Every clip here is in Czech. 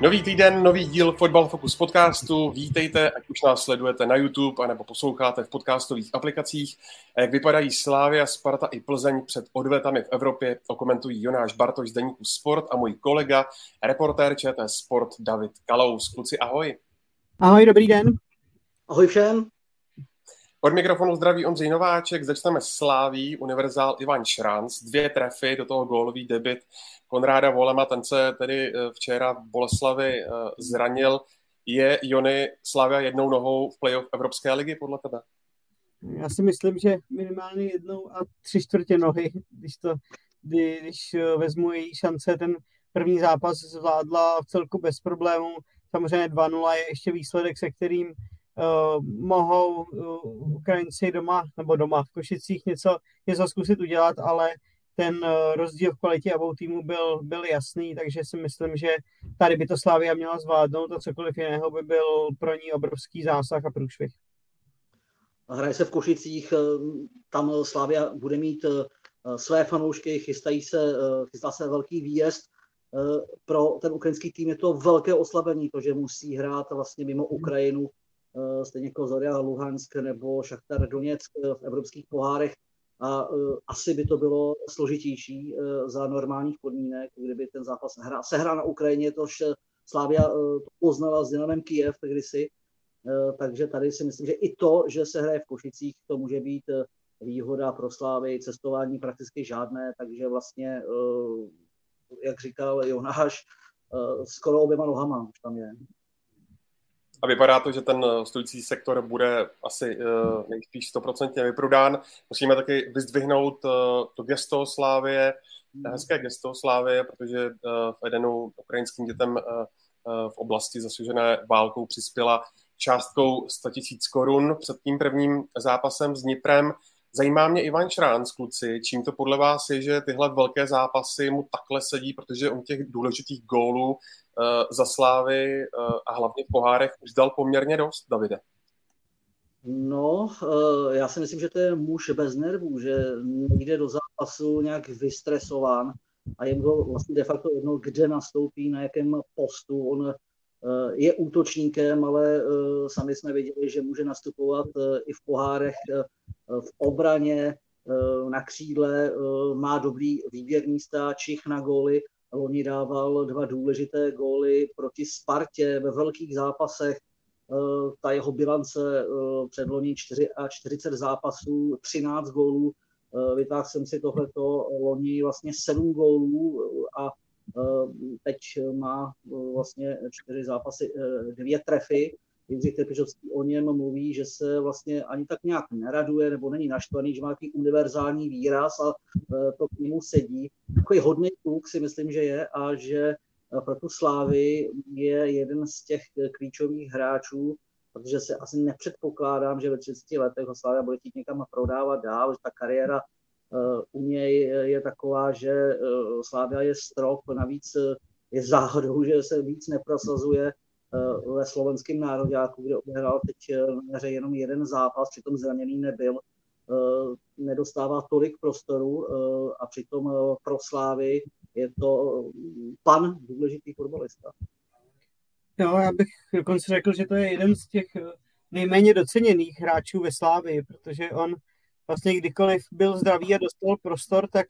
Nový týden, nový díl Football Focus podcastu. Vítejte, ať už nás sledujete na YouTube, anebo posloucháte v podcastových aplikacích. A jak vypadají Slávia, Sparta i Plzeň před odvetami v Evropě, okomentují Jonáš Bartoš z Deníku Sport a můj kolega, reportér ČT Sport David Kalous. Kluci, ahoj. Ahoj, dobrý den. Ahoj všem. Od mikrofonu zdraví Ondřej Nováček, začneme Sláví, univerzál Ivan Šranc, dvě trefy, do toho gólový debit Konráda Volema, ten se tedy eh, včera v Boleslavi eh, zranil. Je Jony Slavia jednou nohou v playoff Evropské ligy podle tebe? Já si myslím, že minimálně jednou a tři čtvrtě nohy, když, to, když eh, vezmu její šance, ten první zápas zvládla v celku bez problémů. Samozřejmě 2-0 je ještě výsledek, se kterým uh, mohou uh, Ukrajinci doma, nebo doma v Košicích něco, něco zkusit udělat, ale ten eh, rozdíl v kvalitě obou týmů byl, byl jasný, takže si myslím, že tady by to Slávia měla zvládnout a cokoliv jiného by byl pro ní obrovský zásah a průšvih. Hraje se v Košicích, eh, tam Slávia bude mít eh, své fanoušky, chystají se, chystá se velký výjezd. Pro ten ukrajinský tým je to velké oslabení, to, že musí hrát vlastně mimo Ukrajinu, stejně jako Zoria Luhansk nebo Šachtar Doněck v evropských pohárech. A uh, asi by to bylo složitější za normálních podmínek, kdyby ten zápas hra, se hrál na Ukrajině, tož Slávia to poznala s Dynamem Kiev kdysi, takže tady si myslím, že i to, že se hraje v Košicích, to může být výhoda pro Slávy, cestování prakticky žádné, takže vlastně, jak říkal Jonáš, skoro oběma nohama už tam je. A vypadá to, že ten eh, stojící sektor bude asi uh, nejspíš stoprocentně vyprodán. Musíme taky vyzdvihnout uh, to gesto Slávě, mm. hezké gesto Slávě, protože v Edenu ukrajinským dětem v oblasti zasužené válkou přispěla částkou 100 000 korun před tím prvním zápasem s Dniprem. Zajímá mě Ivan Šránc, kluci, čím to podle vás je, že tyhle velké zápasy mu takhle sedí, protože on těch důležitých gólů za Slávy uh, a hlavně v pohárech už dal poměrně dost, Davide. No, uh, já si myslím, že to je muž bez nervů, že nejde do zápasu nějak vystresován a je to vlastně de facto jedno, kde nastoupí, na jakém postu. On je útočníkem, ale sami jsme věděli, že může nastupovat i v pohárech v obraně, eh, na křídle, eh, má dobrý výběr místa, čich na góly. Loni dával dva důležité góly proti Spartě ve velkých zápasech. Eh, ta jeho bilance předloni 4 a 40 zápasů, 13 gólů. Vytáhl jsem si tohleto loni vlastně 7 gólů a teď má vlastně čtyři zápasy, dvě trefy Jindřich Trpišovský o něm mluví, že se vlastně ani tak nějak neraduje nebo není naštvaný, že má takový univerzální výraz a e, to k němu sedí. Takový hodný kluk si myslím, že je a že e, pro tu Slávy je jeden z těch klíčových hráčů, protože se asi nepředpokládám, že ve 30 letech ho Slávia bude chtít někam prodávat dál, že ta kariéra e, u něj je taková, že Slávia je strop, navíc je záhodou, že se víc neprosazuje ve slovenském nároďáku, kde odehrál teď na eh, jenom jeden zápas, přitom zraněný nebyl, eh, nedostává tolik prostoru a přitom pro Slávy je to pan důležitý fotbalista. Jo, já bych dokonce řekl, že to je jeden z těch nejméně doceněných hráčů ve Slávii, protože on vlastně kdykoliv byl zdravý a dostal prostor, tak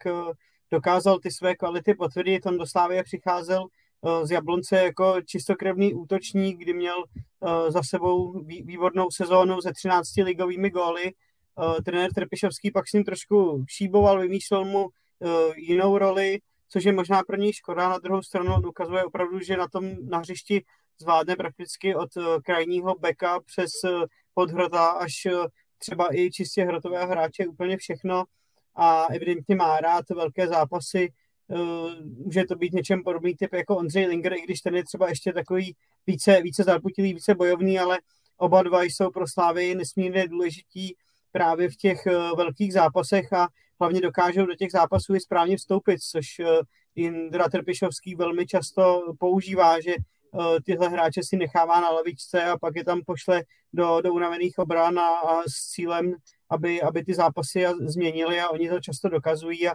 dokázal ty své kvality potvrdit. On do Slávie přicházel Eh, z Jablonce jako čistokrevný útočník, kdy měl eh, za sebou výbornou sezónu se 13 ligovými góly. Eh, trenér Trpišovský pak s ním trošku šíboval, vymýšlel mu jinou roli, což je možná pro něj škoda. Na druhou stranu ukazuje opravdu, že na tom na hřišti zvládne prakticky od krajního beka přes podhrota až třeba i čistě hrotové hráče úplně všechno a evidentně má rád velké zápasy, může to být něčem podobný typ jako Ondřej Linger, i když ten je třeba ještě takový více, více zarputilý, více bojovný, ale oba dva jsou pro Slávy nesmírně důležití právě v těch velkých zápasech a hlavně dokážou do těch zápasů i správně vstoupit, což Jindra Trpišovský velmi často používá, že tyhle hráče si nechává na lavičce a pak je tam pošle do, do unavených obran a, a s cílem, aby, aby ty zápasy změnili a oni to často dokazují a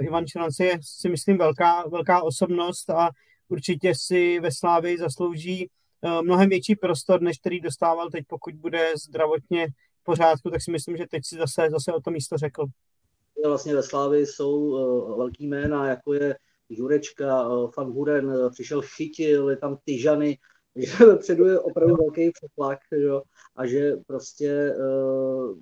Ivan Čelanci je si myslím velká, velká osobnost a určitě si ve Slávii zaslouží uh, mnohem větší prostor, než který dostával teď, pokud bude zdravotně v pořádku, tak si myslím, že teď si zase, zase o to místo řekl. Vlastně ve Slávii jsou uh, velký jména, jako je Jurečka, Van Huren, přišel Chytil, je tam Tyžany, že vepředu je opravdu velký přetlak jo, a že prostě uh,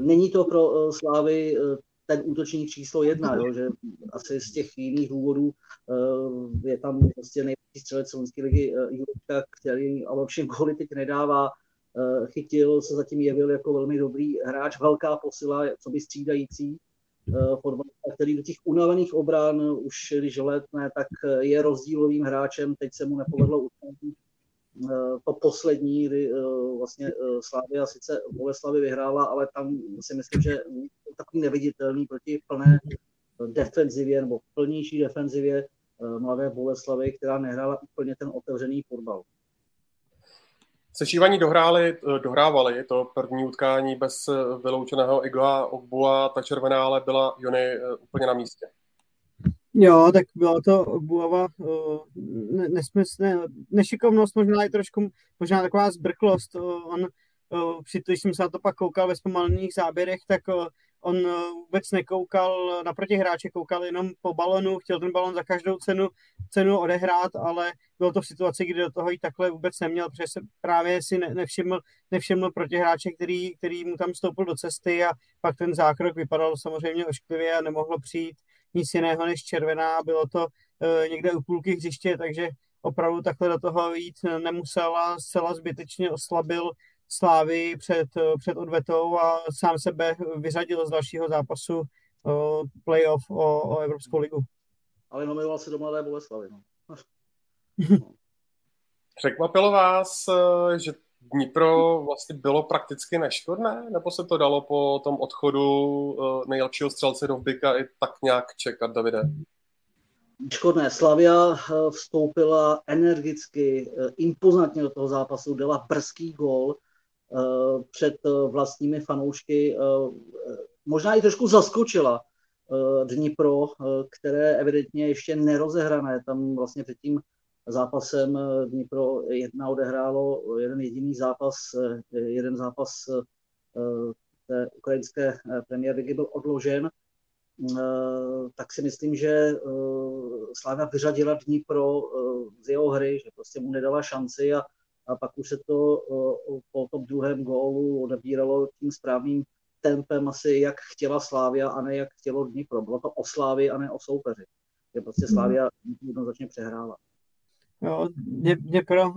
není to pro uh, Slávy uh, ten útočník číslo jedna, jo, že asi z těch jiných důvodů uh, je tam prostě nejlepší střelec slovenské ligy uh, Jurečka, který ale všem góly teď nedává, uh, chytil, se zatím jevil jako velmi dobrý hráč, velká posila, co by střídající, Eh, fotbalista, který do těch unavených obran už když letne, tak eh, je rozdílovým hráčem. Teď se mu nepovedlo eh, to poslední, kdy vlastně Slavia sice Boleslavy vyhrála, ale tam si myslím, že takový neviditelný proti plné defenzivě nebo plnější defenzivě mladé Boleslavy, která nehrála úplně ten otevřený fotbal. Sešívaní dohráli, eh, dohrávali to první utkání bez eh, vyloučeného Igla Ogbua, ta červená ale byla Jony eh, úplně na místě. Jo, tak byla to Ogbuava nesmysl, ne, nešikovnost, možná i trošku, možná taková zbrklost. On, při když jsem se na to pak koukal ve zpomalených záběrech, tak on eh, vůbec nekoukal na protihráče, koukal jenom po balonu, chtěl ten balon za každou cenu, cenu odehrát, ale bylo to v situaci, kdy do toho i takhle vůbec neměl, protože se právě si nevšiml, nevšiml protihráče, který, který mu tam stoupil do cesty a pak ten zákrok vypadal samozřejmě ošklivě a nemohlo přijít nic jiného než červená, bylo to uh, někde u půlky hřiště, takže opravdu takhle do toho jít nemusel a zcela zbytečně oslabil Slávy před, před odvetou a sám sebe vyřadil z dalšího zápasu uh, playoff o, o Evropskou ligu. Ale nominoval se do Mladé Boleslavy. No. Překvapilo vás, eh, že Dnipro vlastně bylo prakticky neškodné, nebo se to dalo po tom odchodu eh, nejlepšího střelce Rovbika i tak nějak čekat, Davide? Škodné. Slavia vstoupila energicky, impozantně do toho zápasu, dala brzký Eh, před eh, vlastními fanoušky. Eh, možná i trošku zaskočila Dnipro, které evidentně ještě nerozehrané. Tam vlastně před tím zápasem Dnipro jedna odehrálo jeden jediný zápas, jeden zápas té ukrajinské premiér ligy byl odložen, tak si myslím, že Slávia vyřadila Dnipro z jeho hry, že prostě mu nedala šanci a a pak už se to po tom druhém gólu odebíralo tím správným tempem asi jak chtěla Slávia a ne jak chtělo Dnipro. Bylo to o Slávii a ne o soupeři. Je prostě mhm. Slávia jednoznačně přehrála. Jo, Dněpro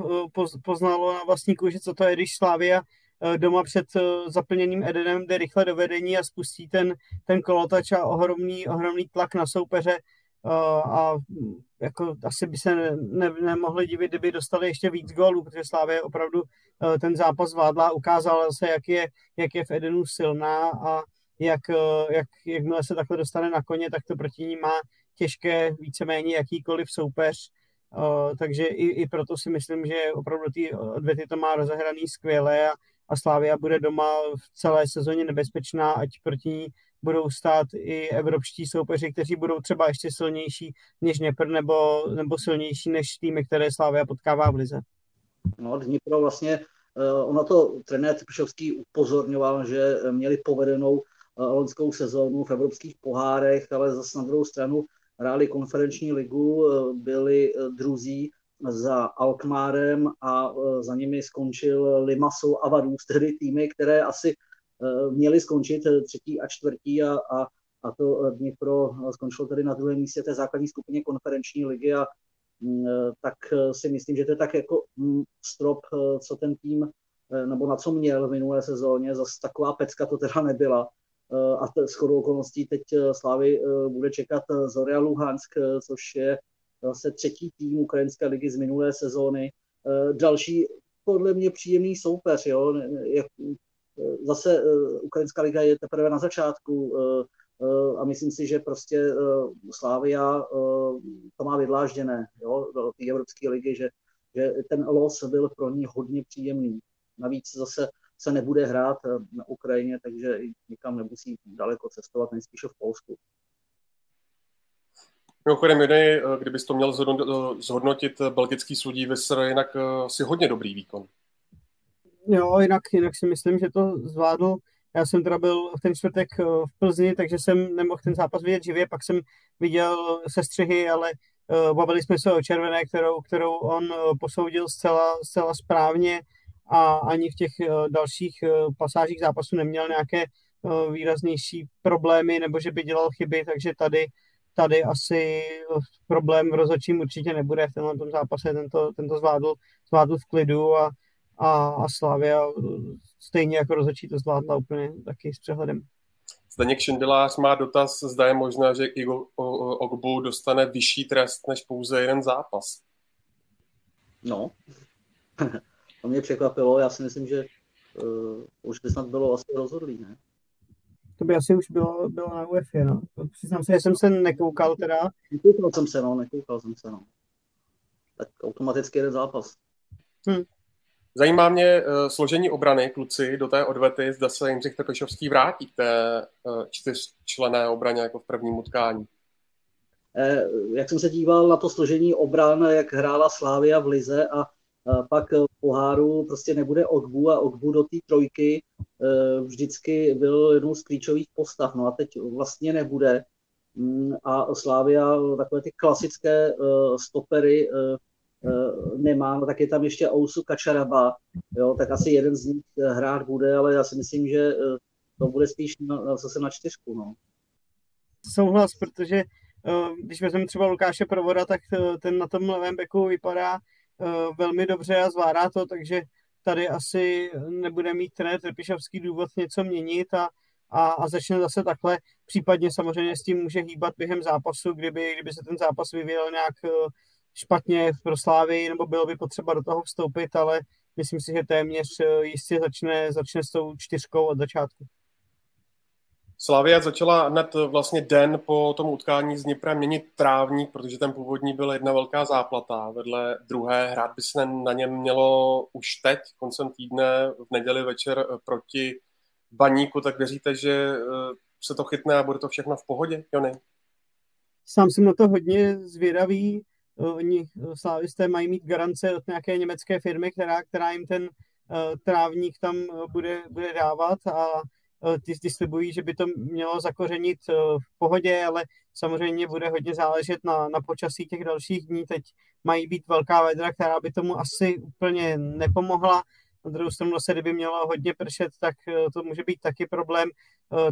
poznalo na vlastní kůži, co to je, když Slávia e, doma před e, zaplněným Edenem jde rychle do vedení a spustí ten, ten kolotač a ohromný, ohromný tlak na soupeře a jako asi by se ne, ne, nemohli divit, kdyby dostali ještě víc gólů, protože Slávě opravdu ten zápas zvládla, ukázala se, jak je, jak je v Edenu silná a jak, jak, jakmile se takhle dostane na koně, tak to proti ní má těžké víceméně jakýkoliv soupeř, Uh, takže i, i proto si myslím, že opravdu ty odvěty to má rozehraný skvěle a, a Slávia bude doma v celé sezóně nebezpečná, ať proti ní budou stát i evropští soupeři, kteří budou třeba ještě silnější než Dněpr nebo, nebo silnější než týmy, které Slávia potkává v Lize. No, Dnipro vlastně, uh, ono to trenér Trpišovský upozorňoval, že měli povedenou uh, loňskou sezónu v evropských pohárech, ale zase na druhou stranu hráli konferenční ligu, uh, byli uh, druzí za Alkmárem a uh, za nimi skončil Limassol a Vaduz, tedy týmy, které asi Eh, měli skončit eh, třetí a čtvrtí a, a, a to eh, Dnipro skončilo tedy na druhém místě té základní skupině konferenční ligy a mm, tak si myslím, že to je tak jako mm, strop, co ten tým nebo na co měl v minulé sezóně, zase taková pecka to teda nebyla. A s chodou okolností teď Slávy bude čekat Zoria Luhansk, což je zase třetí tým ukrajinské ligy z minulé sezóny. Další podle mě příjemný soupeř. Jo? Zase Ukrajinská liga je teprve na začátku a myslím si, že prostě Slávia to má vydlážděné jo? do té Evropské ligy, že, že ten los byl pro ní hodně příjemný. Navíc zase se nebude hrát na Ukrajině, takže nikam nemusí daleko cestovat, nejspíše v Polsku. Mimochodem, jiný, kdybys to měl zhodnotit, belgický sudí Vysr, jinak si hodně dobrý výkon. Jo, jinak, jinak si myslím, že to zvládl. Já jsem teda byl v ten čtvrtek v Plzni, takže jsem nemohl ten zápas vidět živě, pak jsem viděl sestřihy, ale bavili jsme se o červené, kterou, kterou on posoudil zcela, zcela správně a ani v těch dalších pasážích zápasu neměl nějaké výraznější problémy nebo že by dělal chyby, takže tady tady asi problém v rozhodčím určitě nebude v tenhle tom zápase, tento, tento zvládl, zvládl v klidu a, a, a Slavia stejně jako rozhodčí to zvládla úplně taky s přehledem. Zdeněk Šindelář má dotaz, zda je možné, že Igor Ogbu dostane vyšší trest než pouze jeden zápas. No, to mě překvapilo, já si myslím, že uh, už by snad bylo asi rozhodlý, ne? To by asi už bylo, bylo na UEFA, no. Přiznám se, že jsem se nekoukal teda. Nekoukal jsem se, no, nekoukal jsem se, no. Tak automaticky jeden zápas. Hmm. Zajímá mě uh, složení obrany, kluci, do té odvety, zda se Jindřich Trpešovský vrátí k té uh, čtyřčlené obraně jako v prvním utkání. Eh, jak jsem se díval na to složení obran, jak hrála Slávia v Lize a pak v poháru prostě nebude Ogbu a Ogbu do té trojky eh, vždycky byl jednou z klíčových postav. No a teď vlastně nebude. Mm, a Slávia takové ty klasické eh, stopery eh, nemá, no tak je tam ještě Ousu Kačaraba, jo, tak asi jeden z nich hrát bude, ale já si myslím, že to bude spíš na, zase na čtyřku. No. Souhlas, protože když vezmeme třeba Lukáše Provoda, tak ten na tom levém beku vypadá Eh, velmi dobře a zvládá to, takže tady asi nebude mít trenér Trpišovský důvod něco měnit a, a, a začne zase takhle. Případně samozřejmě s tím může hýbat během zápasu, kdyby, kdyby se ten zápas vyvíjel nějak eh, špatně v proslávě, nebo bylo by potřeba do toho vstoupit, ale myslím si, že téměř eh, jistě začne, začne s tou čtyřkou od začátku. Slavia začala hned vlastně den po tom utkání s Dniprem měnit trávník, protože ten původní byl jedna velká záplata. Vedle druhé hrát by se na něm mělo už teď, koncem týdne, v neděli večer proti baníku, tak věříte, že eh, se to chytne a bude to všechno v pohodě, Jony? Sám jsem na to hodně zvědavý. Eh, oni eh, slávisté mají mít garance od nějaké německé firmy, která, která jim ten trávník tam bude, bude dávat a Eh, ty, ty slibují, že by to mělo zakořenit eh, v pohodě, ale samozřejmě bude hodně záležet na, na počasí těch dalších dní. Teď mají být velká vedra, která by tomu asi úplně nepomohla. Na druhou stranu se, kdyby mělo hodně pršet, tak eh, to může být taky problém.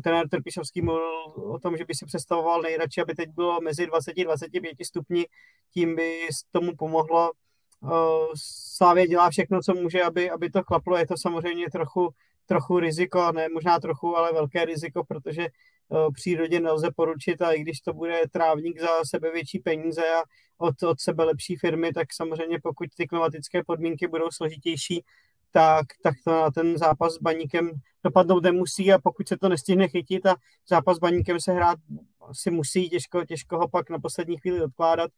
Trenér Trpišovský mluvil o tom, že by si představoval nejradši, aby teď bylo mezi 20-25 stupni, tím by tomu pomohlo. Slávě dělá všechno, co může, aby, aby to klaplo. Je to samozřejmě trochu trochu riziko, ne možná trochu, ale velké riziko, protože uh, přírodě nelze poručit a i když to bude trávník za sebe větší peníze a od, od sebe lepší firmy, tak samozřejmě pokud ty klimatické podmínky budou složitější, tak, tak to na ten zápas s baníkem dopadnout nemusí a pokud se to nestihne chytit a zápas s baníkem se hrát si musí, těžko, těžko ho pak na poslední chvíli odkládat,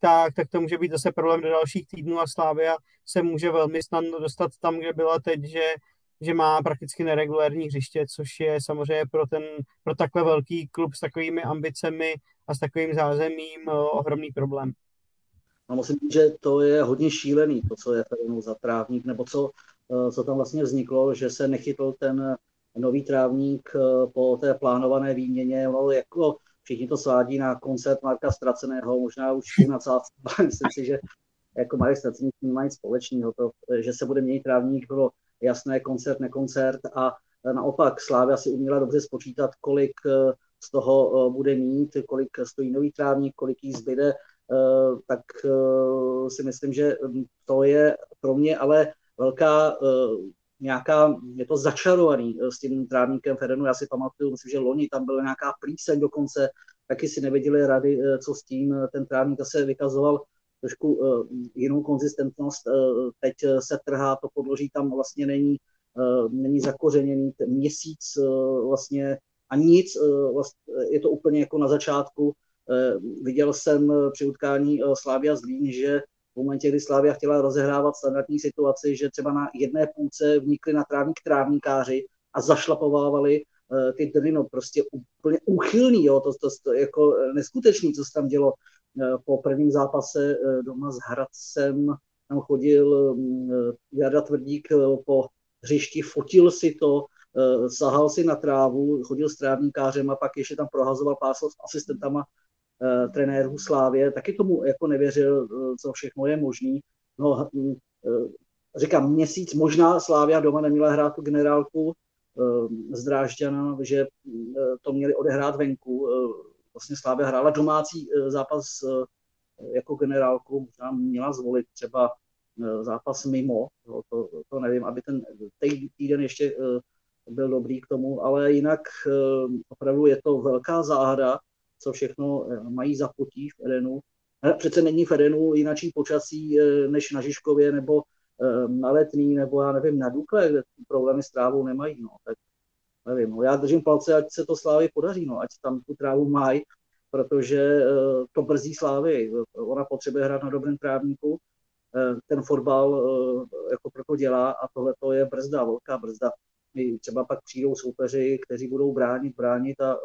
tak, tak to může být zase problém do dalších týdnů a Slávia se může velmi snadno dostat tam, kde byla teď, že že má prakticky neregulární hřiště, což je samozřejmě pro, ten, pro takhle velký klub s takovými ambicemi a s takovým zázemím eh, ohromný problém. No, musím říct, že to je hodně šílený, to, co je tady za trávník, nebo co, eh, co tam vlastně vzniklo, že se nechytl ten nový trávník eh, po té plánované výměně. No, jako všichni to svádí na koncert Marka Straceného, možná už na cácku. Myslím si, že jako Marek Stracený mají společného, to, že se bude měnit trávník, bylo jasné koncert, nekoncert a naopak Slávia si uměla dobře spočítat, kolik eh, z toho eh, bude mít, kolik stojí nový trávník, kolik jí zbyde, tak si myslím, že to je pro mě ale velká nějaká, je to začarovaný s tím trávníkem Ferenu. Já si pamatuju, myslím, že loni tam byla nějaká plíseň dokonce, taky si nevěděli rady, co s tím. Ten trávník se vykazoval trošku uh, jinou konzistentnost. Uh, teď se trhá, to podloží tam vlastně není, uh, není zakořeněný ten měsíc uh, vlastně a nic, uh, vlastně, je to úplně jako na začátku. Uh, viděl jsem při utkání uh, Slávia Zlín, že v momentě, kdy Slávia chtěla rozehrávat standardní situaci, že třeba na jedné půlce vnikli na trávník trávníkáři a zašlapovávali ty drny, no prostě úplně úchylný, jo, to, to, to jako neskutečný, co se tam dělo Eh, po prvním zápase eh, doma s Hradcem tam chodil mm, eh, Jarda Tvrdík po hřišti, fotil si to, sahal si na trávu, chodil s trávníkářem a pak ještě tam prohazoval pásl s asistentama trenérů Slávě, taky tomu jako nevěřil, co všechno je možný. No, hm, říkám, měsíc možná Slávia doma neměla hrát tu generálku z Drážďana, že to měli odehrát venku, vlastně Slávě hrála domácí eh, zápas eh, jako generálku, možná měla zvolit třeba eh, zápas mimo, to, to, to nevím, aby ten týden ještě byl dobrý k tomu, ale jinak opravdu je to velká záhada, co všechno mají za potí v Edenu. Přece není v Edenu jinačí počasí než na Žižkově nebo na Letný, nebo já nevím, na Dukle, kde problémy s trávou nemají. No. Tak nevím, no, já držím palce, ať se to Slávy podaří, no, ať tam tu trávu mají, protože uh, to brzdí Slávy. Ona potřebuje hrát na dobrém trávníku, uh, ten fotbal uh, jako proto dělá a tohle to je brzda, velká brzda. My třeba pak přijdou soupeři, kteří budou bránit, bránit a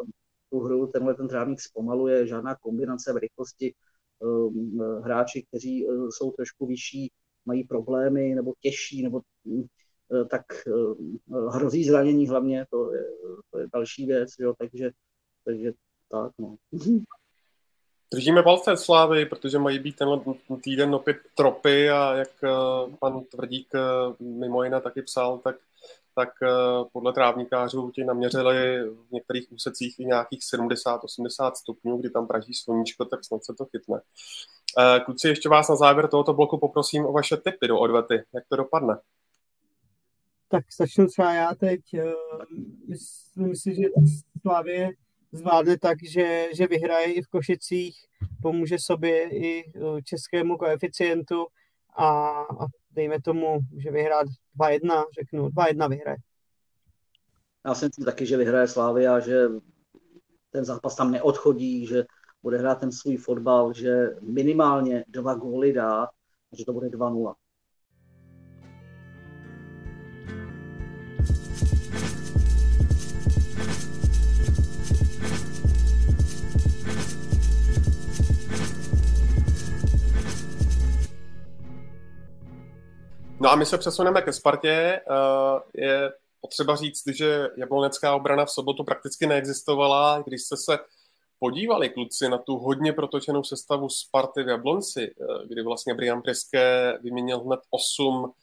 tu hru tenhle ten trávník zpomaluje, žádná kombinace v rychlosti. Hráči, kteří jsou trošku vyšší, mají problémy nebo těžší, nebo Eh, tak eh, hrozí zranění hlavně, to je, to je další věc, jo, takže, takže tak, no. Držíme palce Slávy, protože mají být tenhle týden opět tropy a jak eh, pan Tvrdík mimo jiné taky psal, tak, tak podle trávníkářů ti naměřili v některých úsecích i nějakých 70-80 stupňů, kdy tam praží sluníčko, tak snad se to chytne. Kluci, ještě vás na závěr tohoto bloku poprosím o vaše tipy do odvety. Jak to dopadne? Tak začnu třeba já teď. Eh, myslím si, že Slavě zvládne tak, že, že vyhraje i v Košicích, pomůže sobě i eh, českému koeficientu a, a dejme tomu, že vyhrát 2-1, řeknu, 2-1 vyhraje. Já si myslím taky, že vyhraje Slávia, že ten zápas tam neodchodí, že bude hrát ten svůj fotbal, že minimálně dva góly dá, že to bude 2-0. No a my se přesuneme ke Spartě. Eh, je potřeba říct, že jablonecká obrana v sobotu prakticky neexistovala. Když jste se podívali kluci na tu hodně protočenou sestavu Sparty v Jablonci, eh, kdy vlastně Brian Preské vyměnil hned 8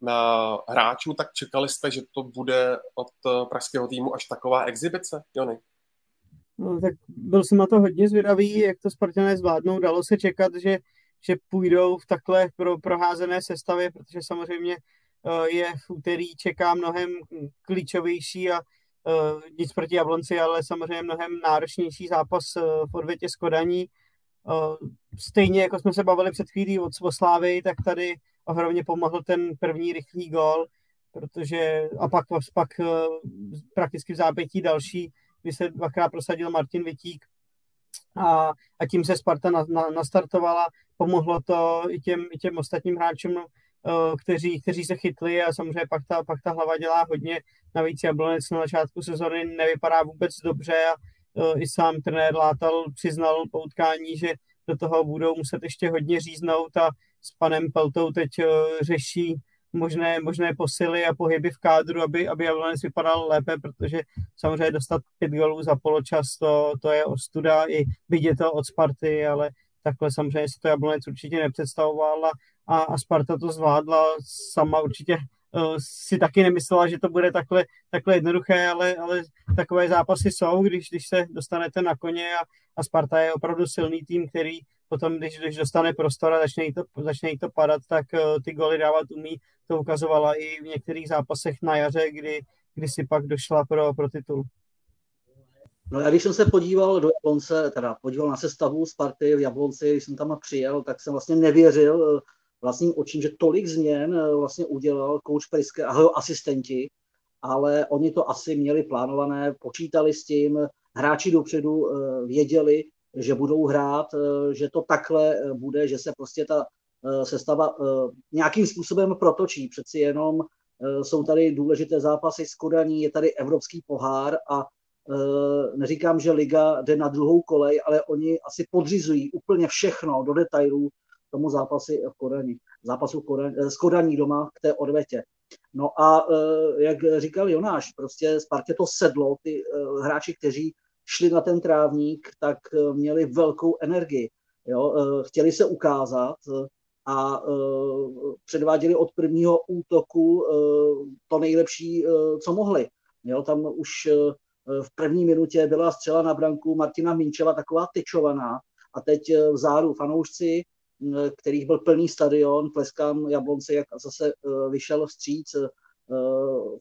na hráčů, tak čekali jste, že to bude od eh, pražského týmu až taková exibice, Jony? No, tak byl jsem na to hodně zvědavý, jak to Spartané zvládnou. Dalo se čekat, že že půjdou v takhle pro, proházené sestavě, protože samozřejmě uh, je v úterý čeká mnohem klíčovější a uh, nic proti Jablonci, ale samozřejmě mnohem náročnější zápas uh, v odvětě s Kodaní. Stejně jako jsme se bavili před chvílí od Slávy, tak tady ohromně pomohl ten první rychlý gol, protože a pak, pak prakticky v zápětí další, kdy se dvakrát prosadil Martin Vitík, a, a tím se Sparta na, na, nastartovala. Pomohlo to i těm, i těm ostatním hráčům, uh, kteří, kteří se chytli a samozřejmě pak ta, pak ta hlava dělá hodně. Navíc Jablonec na začátku sezóny nevypadá vůbec dobře a uh, i sám trenér Látal přiznal po utkání, že do toho budou muset ještě hodně říznout a s panem Peltou teď uh, řeší možné, možné posily a pohyby v kádru, aby, aby Jablonec vypadal lépe, protože samozřejmě dostat pět golů za poločas, to, to je ostuda, i vidět to od Sparty, ale takhle samozřejmě si to Jablonec určitě nepředstavoval a, a Sparta to zvládla sama určitě. Uh, si taky nemyslela, že to bude takhle, takhle jednoduché, ale, ale takové zápasy jsou, když, když se dostanete na koně a, a Sparta je opravdu silný tým, který potom, když, když dostane prostor a začne jí to, začne jí to padat, tak uh, ty goly dávat umí. To ukazovala i v některých zápasech na jaře, kdy, kdy si pak došla pro, pro titul. No já když jsem se podíval do Jablonce, teda podíval na sestavu Sparty v Jablonci, když jsem tam přijel, tak jsem vlastně nevěřil vlastním očím, že tolik změn vlastně udělal kouč Priske a jeho asistenti, ale oni to asi měli plánované, počítali s tím, hráči dopředu věděli, že budou hrát, že to takhle bude, že se prostě ta Eh, sestava eh, nějakým způsobem protočí. Přeci jenom eh, jsou tady důležité zápasy s Kodaní, je tady evropský pohár a neříkám, že liga jde na druhou kolej, ale oni asi podřizují úplně všechno do detailů tomu zápasy v Kodani, zápasu Kodaní, s Kodaní doma k té odvetě. No a jak říkal Jonáš, prostě Spartě to sedlo, ty hráči, kteří šli na ten trávník, tak měli velkou energii. Jo? Chtěli se ukázat, a uh, předváděli od prvního útoku to nejlepší, co mohli. Jo, tam už v první minutě byla střela na branku Martina Minčeva, taková tečovaná. A teď v záru fanoušci, kterých byl plný stadion, tleskám Jablonce, jak zase vyšel vstříc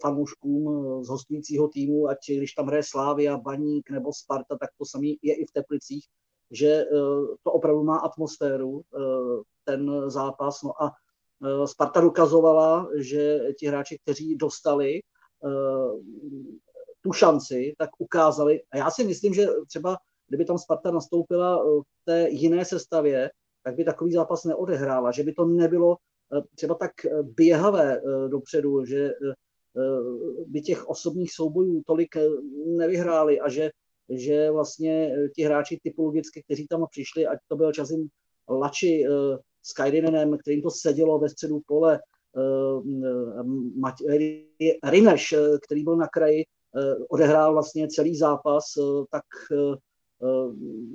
fanouškům z hostujícího týmu, ať když tam hraje Slávia, Baník nebo Sparta, tak to samé je i v Teplicích, že to opravdu má atmosféru, ten zápas. No a Sparta dokazovala, že ti hráči, kteří dostali tu šanci, tak ukázali. A já si myslím, že třeba kdyby tam Sparta nastoupila v té jiné sestavě, tak by takový zápas neodehrála, že by to nebylo třeba tak běhavé dopředu, že by těch osobních soubojů tolik nevyhráli a že, že vlastně ti hráči typologicky, kteří tam přišli, ať to byl Čazim Lači, s Kajdinenem, kterým to sedělo ve středu pole, eh, eh, Rineš, eh, který byl na kraji, odehrál vlastně celý zápas, tak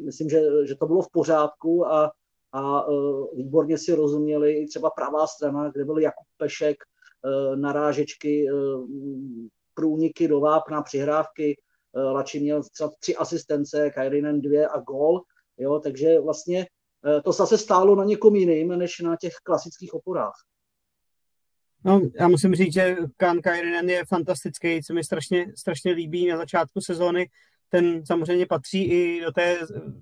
myslím, že, že to bylo v pořádku a, a výborně si rozuměli i třeba pravá strana, kde byl Jakub Pešek, narážečky, průniky do vápna, přihrávky, Lači měl třeba tři asistence, Kajrinen dvě a gol, jo, takže vlastně to zase stálo na někom jiným, než na těch klasických oporách. No, já musím říct, že Kan Kairinen je fantastický, co mi strašně, strašně líbí na začátku sezóny. Ten samozřejmě patří i do té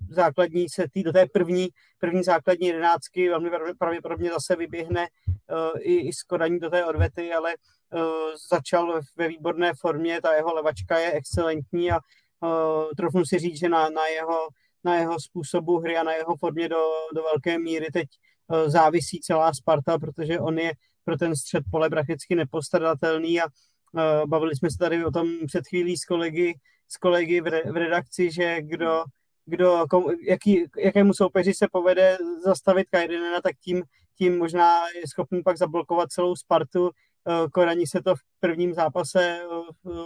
základní setí, do té první, první základní jedenáctky. Velmi pravděpodobně zase vyběhne uh, i, i skodaní do té odvety, ale uh, začal ve výborné formě, ta jeho levačka je excelentní a uh, trochu si říct, že na, na jeho na jeho způsobu hry a na jeho formě do, do velké míry teď uh, závisí celá Sparta, protože on je pro ten střed pole prakticky nepostradatelný a uh, bavili jsme se tady o tom před chvílí s kolegy, s kolegy v, re, v redakci, že kdo, kdo kom, jaký, jakému soupeři se povede zastavit Kajrinena, tak tím, tím možná je schopný pak zablokovat celou Spartu. Eh, Korani se to v prvním zápase eh,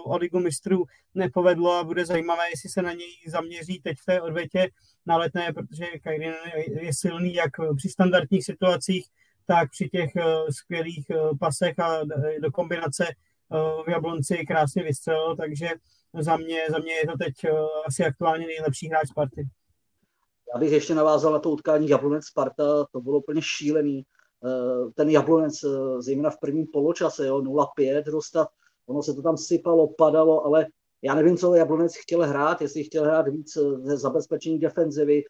o ligu mistrů nepovedlo a bude zajímavé, jestli se na něj zaměří teď v té odvětě na letné, protože Kajrin je silný jak při standardních situacích, tak při těch eh, skvělých pasech a do kombinace v Jablonci krásně vystřelil, takže za mě, za mě je to teď asi aktuálně nejlepší hráč Sparty. Já bych ještě navázal na to utkání Jablonec Sparta, to bylo úplně šílený Eh, ten Jablonec, eh, zejména v prvním poločase, jo, 0-5 dostat, ono se to tam sypalo, padalo, ale já nevím, co Jablonec chtěl hrát, jestli chtěl hrát víc eh, ze zabezpečení defenzivy,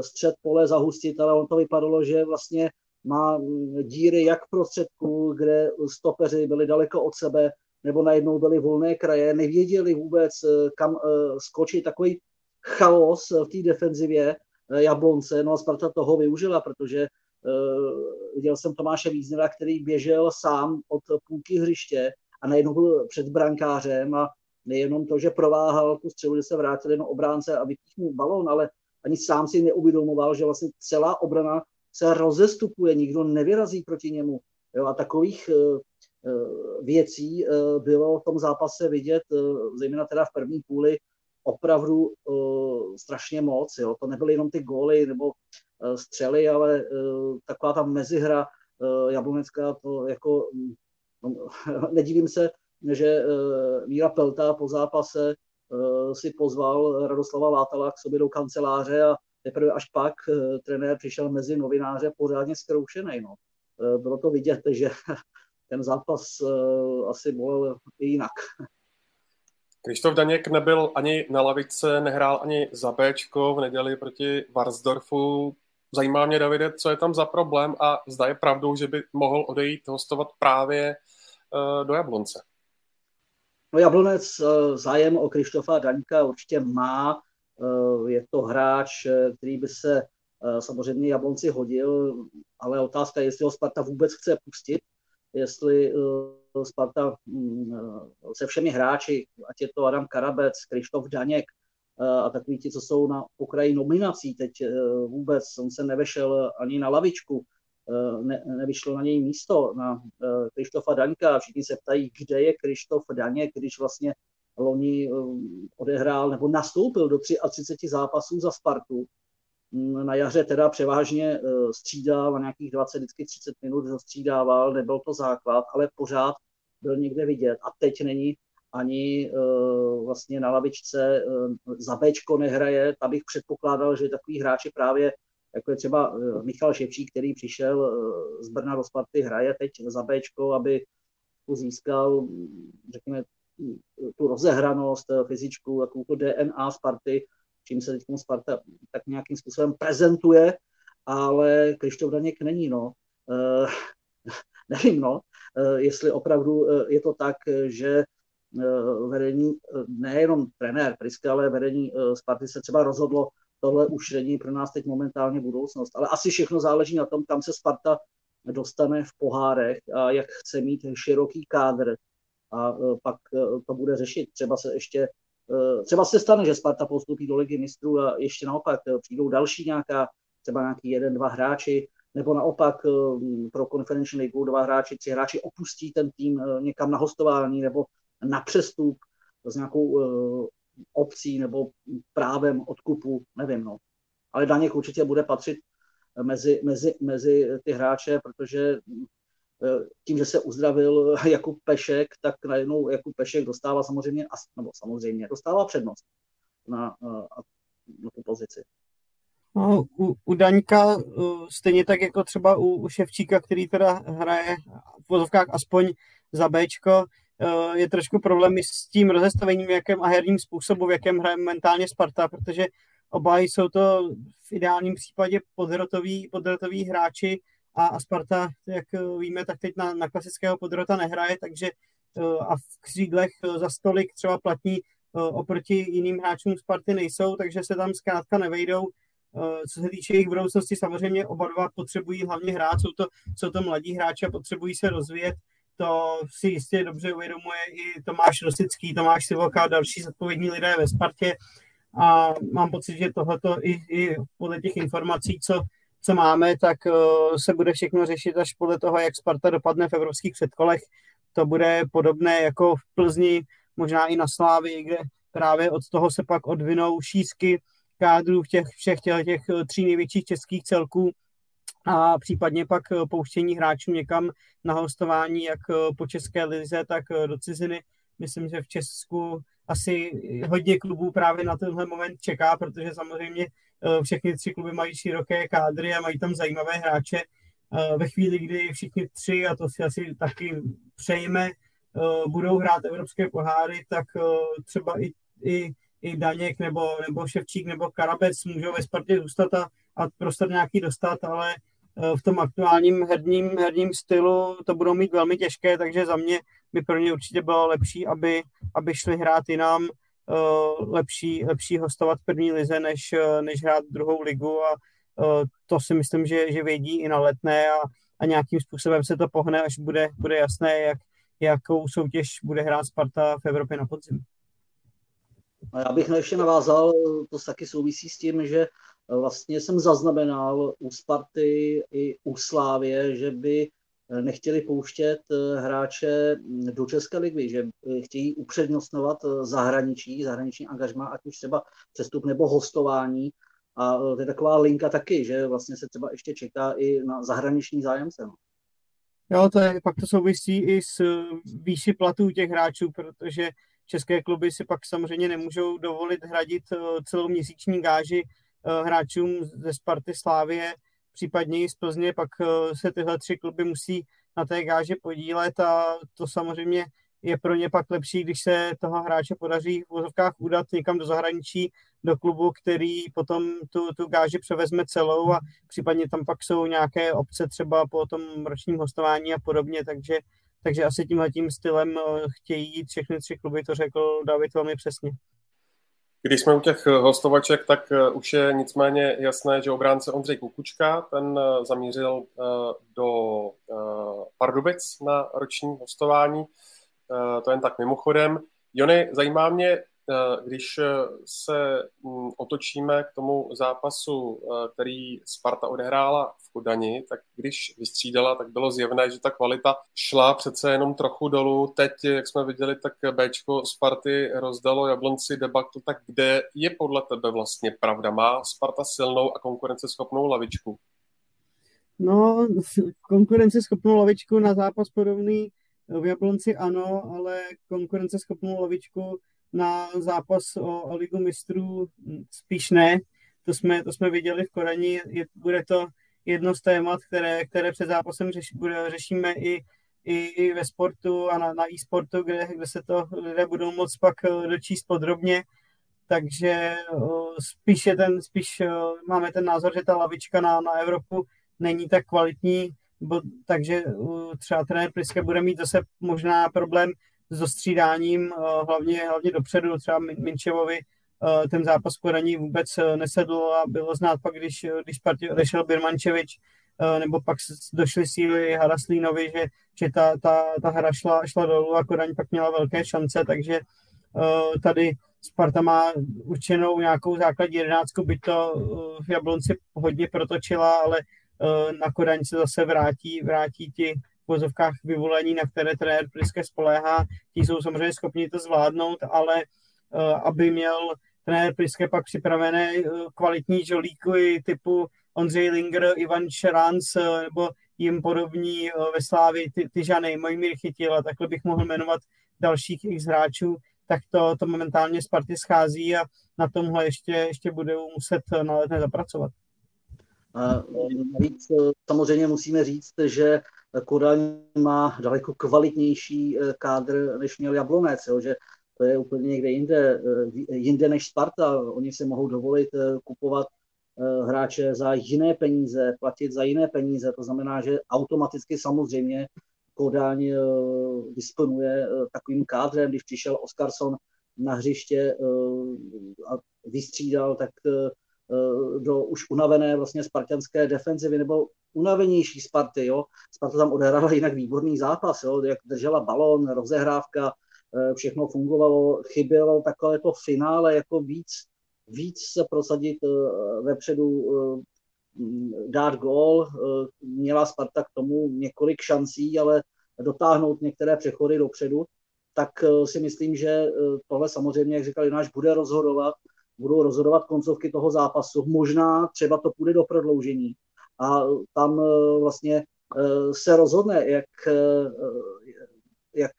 střed pole zahustit, ale on to vypadalo, že vlastně má mm, díry jak v prostředku, kde stopeři byli daleko od sebe, nebo najednou byly volné kraje, nevěděli vůbec, kam skočit, takový chaos v té defenzivě Jablonce, no a Sparta toho využila, protože Eh, viděl jsem Tomáše Víznera, který běžel sám od půlky hřiště a najednou byl před brankářem a nejenom to, že prováhal tu střelu, že se vrátil jenom obránce a vypíchnul balón, ale ani sám si neuvědomoval, že vlastně celá obrana se rozestupuje, nikdo nevyrazí proti němu. Jo, a takových věcí uh, bylo v tom zápase vidět, uh, zejména teda v první půli, opravdu strašně moc. Jo. To nebyly jenom ty góly nebo střely, ale taková ta mezihra jablonecká, to jako no, nedivím se, že Míra Pelta po zápase si pozval Radoslava Látala k sobě do kanceláře a teprve až pak trenér přišel mezi novináře pořádně zkroušený. No. Bylo to vidět, že ten zápas uh, asi byl jinak. Krištof Daněk nebyl ani na lavice, nehrál ani za Bčko v neděli proti Varsdorfu. Zajímá mě, Davide, co je tam za problém a zda je pravdou, že by mohl odejít hostovat právě uh, do Jablonce. No Jablonec uh, zájem o Krištofa Daňka určitě má. Uh, je to hráč, který by se samozřejmě Jablonci hodil, ale otázka je, jestli ho Sparta vůbec chce pustit, jestli Sparta mm, se všemi hráči, ať je to Adam Karabec, Krištof Daněk a takový ti, co jsou na okraji nominací teď vůbec, on se nevešel ani na lavičku, ne, nevyšlo na něj místo, na Krištofa Daňka. Všichni se ptají, kde je Krištof Daněk, když vlastně loni odehrál nebo nastoupil do 33 zápasů za Spartu na jaře teda převážně eh, střídal na nějakých 20, vždycky 30 minut střídával, nebyl to základ, ale pořád byl někde vidět. A teď není ani uh, vlastně na lavičce uh, za Bčko nehraje, tam bych předpokládal, že takový hráči právě, jako je třeba Michal Šepčík, který přišel z Brna do Sparty, hraje teď za Bčko, aby získal, řekněme, tu rozehranost, fyzičku, takovou to DNA Sparty, čím se teď Sparta tak nějakým způsobem prezentuje, ale Krištof Daněk není, no. Uh, nevím, no, uh, jestli opravdu uh, je to tak, že vedení, nejenom trenér Priska, ale vedení Sparty se třeba rozhodlo, tohle už není pro nás teď momentálně budoucnost. Ale asi všechno záleží na tom, kam se Sparta dostane v pohárech a jak chce mít široký kádr. A pak to bude řešit. Třeba se ještě Eh, třeba se stane, že Sparta postupí do ligy mistrů a ještě naopak eh, přijdou další nějaká, třeba nějaký jeden, dva hráči, nebo naopak eh, pro konferenční ligu dva hráči, tři hráči opustí ten tým někam na hostování nebo na přestup s nějakou opcí nebo právem odkupu, nevím. No. Ale Daněk určitě bude patřit mezi, mezi, mezi ty hráče, protože tím, že se uzdravil Jakub Pešek, tak najednou Jakub Pešek dostává samozřejmě, nebo samozřejmě, dostává přednost na, na tu pozici. No, u, u Daňka stejně tak jako třeba u, u Ševčíka, který teda hraje v vozovkách aspoň za Bčko, je trošku problémy s tím rozestavením, jakém a herním způsobu, v jakém hraje mentálně Sparta, protože oba jsou to v ideálním případě podrotoví, podrotoví hráči, a, a Sparta, jak eh, víme, tak teď na, na klasického podrota nehraje, takže eh, a v křídlech eh, za stolik třeba platní oproti jiným hráčům Sparty nejsou, takže se tam zkrátka nevejdou. Co se týče jejich budoucnosti, samozřejmě oba dva potřebují hlavně hrát, jsou to, jsou to mladí hráči a potřebují se rozvíjet. To si jistě dobře uvědomuje i Tomáš Rosický, Tomáš Sivoka a další zodpovědní lidé ve Spartě. A mám pocit, že tohleto i, i podle těch informací, co, co máme, tak eh, se bude všechno řešit až podle toho, jak Sparta dopadne v evropských předkolech. To bude podobné jako v Plzni, možná i na Slávii, kde právě od toho se pak odvinou šířky kádrů v těch všech těch, těch eh, tří největších českých celků a případně pak eh, pouštění hráčů někam na hostování, jak po České lize, tak do ciziny. Myslím, že v Česku asi hodně klubů právě na tenhle moment čeká, protože samozřejmě všechny tři kluby mají široké kádry a mají tam zajímavé hráče. Eh, ve chvíli, kdy všichni tři, a to si asi taky přejme, eh, budou hrát evropské poháry, tak třeba i, i, i Daněk nebo, nebo Ševčík nebo Karabec můžou ve Spartě zůstat a, a prostor nějaký dostat, ale v tom aktuálním herním, herním stylu to budou mít velmi těžké, takže za mě by pro ně určitě bylo lepší, aby, aby šli hrát jinam, Eh, lepší, lepší hostovat první lize, než, eh, než hrát druhou ligu a eh, to si myslím, že, že vědí i na letné a, a nějakým způsobem se to pohne, až bude, bude jasné, jak, jakou soutěž bude hrát Sparta v Evropě na podzim. Já bych ještě navázal, to taky souvisí s tím, že vlastně jsem zaznamenal u Sparty i u Slávě, že by nechtěli pouštět eh, hráče do České ligy, že eh, chtějí upřednostňovat eh, zahraničí, zahraniční angažma, ať už třeba přestup nebo hostování. A to je taková linka taky, že vlastně se třeba ještě čeká i na zahraniční zájemce. No. Jo, to je, pak to souvisí i s výši platů těch hráčů, protože české kluby si pak samozřejmě nemůžou dovolit hradit celou měsíční gáži hráčům ze Sparty Slávie, případně i z Plzně, pak eh, se tyhle tři kluby musí na té gáže podílet a to samozřejmě je pro ně pak lepší, když se toho hráče podaří v vozovkách udat někam do zahraničí, do klubu, který potom tu, tu gáži převezme celou a případně tam pak jsou nějaké obce třeba po tom ročním hostování a podobně, takže, takže asi tímhle tím stylem chtějí jít všechny tři kluby, to řekl David velmi přesně. Když jsme u těch eh, hostovaček, tak eh, už je nicméně jasné, že obránce Ondřej Kukučka, ten eh, zamířil do Pardubic na roční hostování. To jen tak mimochodem. Jony, zajímá mě, když se mm, otočíme k tomu zápasu, který Sparta odehrála Kodani, tak když vystřídala, tak bylo zjevné, že ta kvalita šla přece jenom trochu dolů. Teď, jak jsme viděli, tak Bčko Sparty rozdalo Jablonci debakl, tak kde je podle tebe vlastně pravda? Má Sparta silnou a konkurenceschopnou lavičku? No, konkurenceschopnou lavičku na zápas podobný v Jablonci ano, ale konkurenceschopnou lavičku na zápas o, o ligu mistrů spíš ne. To jsme, to jsme viděli v Korani. Je, bude to jedno z témat, které, které před zápasem řeš, bude, řešíme i, i, i ve sportu a na, na e-sportu, kde, kde se to lidé budou moc pak eh, dočíst podrobně. Takže eh, spíš, je ten, spíš eh, máme ten názor, že ta lavička na, na Evropu není tak kvalitní, bo, takže třeba trenér Priske bude mít zase možná problém s dostřídáním, hlavně, hlavně dopředu, třeba Minčevovi ten zápas poraní vůbec eh, nesedl a bylo znát pak, když, když partě odešel Birmančevič, nebo pak došly síly Haraslínovi, že, že ta, ta, ta hra šla, šla dolů a Kodaň pak měla velké šance, takže tady Sparta má určenou nějakou základní jedenáctku, by to v Jablonci hodně protočila, ale na Kodaň se zase vrátí, vrátí ti vozovkách vyvolení, na které trenér Priske spoléhá, ti jsou samozřejmě schopni to zvládnout, ale aby měl trenér Priske pak připravené uh, kvalitní žolíky typu Ondřej Linger, Ivan Šeranc uh, nebo jim podobní uh, ve Slávi, ty, ty Žany, Mojmír Chytil a takhle bych mohl jmenovat dalších x hráčů, tak to, to momentálně Sparty schází a na tomhle ještě, ještě budou muset na letné zapracovat. A navíc samozřejmě musíme říct, že Kodaň má daleko kvalitnější eh, kádr, než měl Jablonec, jo, že to je úplně někde jinde, eh, jinde než Sparta. Oni se mohou dovolit eh, kupovat hráče za jiné peníze, platit za jiné peníze. To znamená, že automaticky samozřejmě Kodaň disponuje takovým kádrem. Když přišel Oscarson na hřiště a vystřídal, tak Eh, do už unavené vlastně spartanské defenzivy nebo unavenější Sparty. Jo. Sparta tam odehrála jinak výborný zápas, jo, jak držela balon, rozehrávka, eh, všechno fungovalo, chybělo takové to finále jako víc, víc se prosadit eh, vepředu, dát gól. Měla Sparta k tomu několik šancí, ale dotáhnout některé přechody dopředu, tak si myslím, že tohle samozřejmě, jak říkali, náš bude rozhodovat budou rozhodovat koncovky toho zápasu. Možná třeba to půjde do prodloužení a tam vlastně se rozhodne, jak, jak,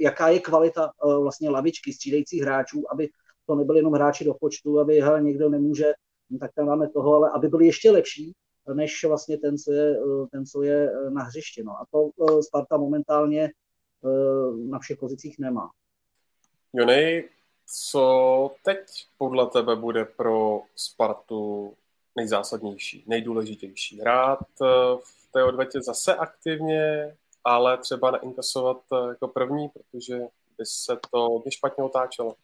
jaká je kvalita vlastně lavičky střídajících hráčů, aby to nebyly jenom hráči do počtu, aby hele, někdo nemůže, no, tak tam máme toho, ale aby byli ještě lepší, než vlastně ten, co je, ten, co je na hřišti. No. A to Sparta momentálně na všech pozicích nemá. Jonej, co teď podle tebe bude pro Spartu nejzásadnější, nejdůležitější? Hrát eh, v té odvetě zase aktivně, ale třeba neinkasovat eh, jako první, protože by se to hodně špatně otáčelo.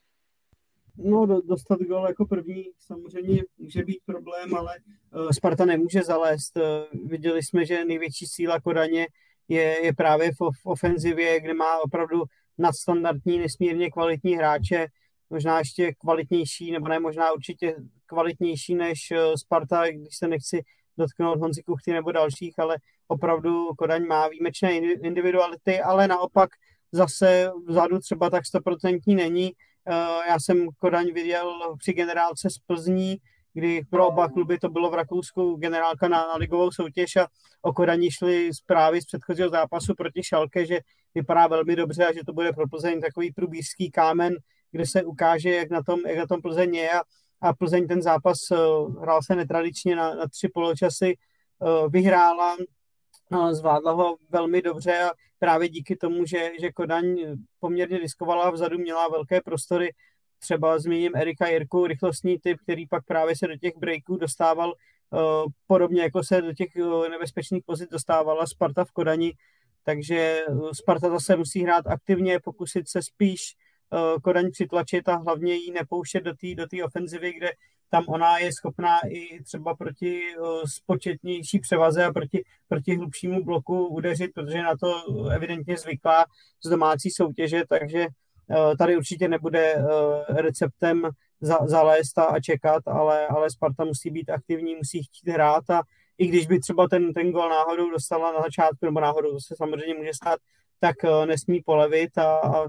No, dostat gol jako první samozřejmě může být problém, ale eh, Sparta nemůže zalézt. Viděli jsme, že největší síla Kodaně je, je právě v, ofenzivě, kde má opravdu nadstandardní, nesmírně kvalitní hráče možná ještě kvalitnější, nebo ne možná určitě kvalitnější než eh, Sparta, když se nechci dotknout Honzi Kuchty nebo dalších, ale opravdu Kodaň má výjimečné individuality, ale naopak zase vzadu třeba tak stoprocentní není. Eh, já jsem Kodaň viděl při generálce z Plzní, kdy pro oba kluby to bylo v Rakousku generálka na, na ligovou soutěž a o Kodani šly zprávy z předchozího zápasu proti Šalke, že vypadá velmi dobře a že to bude pro Plzeň takový průbířský kámen, kde se ukáže, jak na tom, jak na tom Plzeň je a, a Plzeň ten zápas uh, hrál se netradičně na, na tři poločasy, uh, vyhrála, zvládla ho velmi dobře a právě díky tomu, že, že Kodaň poměrně riskovala vzadu, měla velké prostory, třeba zmíním Erika Jirku, rychlostní typ, který pak právě se do těch breaků dostával uh, podobně jako se do těch uh, nebezpečných pozic dostávala Sparta v Kodani, takže Sparta zase musí hrát aktivně, pokusit se spíš Kodaň přitlačit a hlavně jí nepouštět do té do ofenzivy, kde tam ona je schopná i třeba proti spočetnější převaze a proti, proti hlubšímu bloku udeřit, protože na to evidentně zvyklá z domácí soutěže, takže tady určitě nebude receptem zalézt a čekat, ale, ale Sparta musí být aktivní, musí chtít hrát a i když by třeba ten, ten gol náhodou dostala na začátku, nebo náhodou, to se samozřejmě může stát, tak nesmí polevit a, a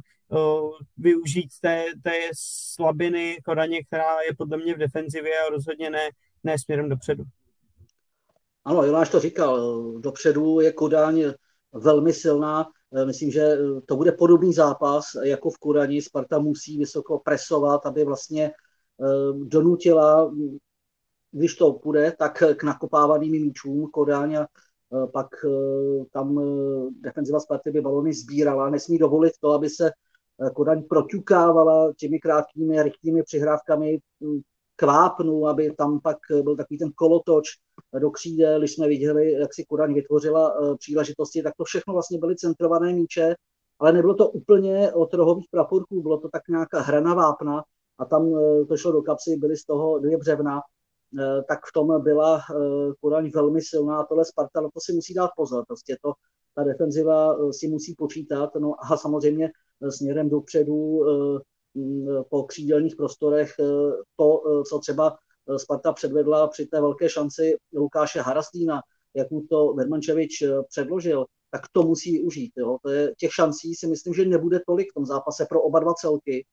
využít té, té slabiny Kodaně, která je podle mě v defenzivě a rozhodně ne, ne směrem dopředu. Ano, Jonáš to říkal, dopředu je Kodaň velmi silná. Myslím, že to bude podobný zápas jako v Kodani. Sparta musí vysoko presovat, aby vlastně donutila, když to půjde, tak k nakopávaným míčům Kodaň a pak tam defenziva Sparty by balony sbírala. Nesmí dovolit to, aby se Kodaň proťukávala těmi krátkými, rychlými přihrávkami hm, kvápnu, aby tam pak byl takový ten kolotoč do křídel, když jsme viděli, jak si Kodaň vytvořila eh, příležitosti, tak to všechno vlastně byly centrované míče, ale nebylo to úplně od rohových praporků, bylo to tak nějaká hrana vápna a tam eh, to šlo do kapsy, byly z toho dvě břevna, eh, tak v tom byla Kodaň velmi silná tohle Sparta, to si musí dát pozor, prostě to ta defenziva si musí počítat, no a samozřejmě směrem dopředu eh, po křídelních prostorech eh, to, co třeba Sparta předvedla při té velké šanci Lukáše Harastína, jak mu to Vermančevič předložil, tak to musí využít. Jo. To je, těch šancí si myslím, že nebude tolik v tom zápase pro oba dva celky,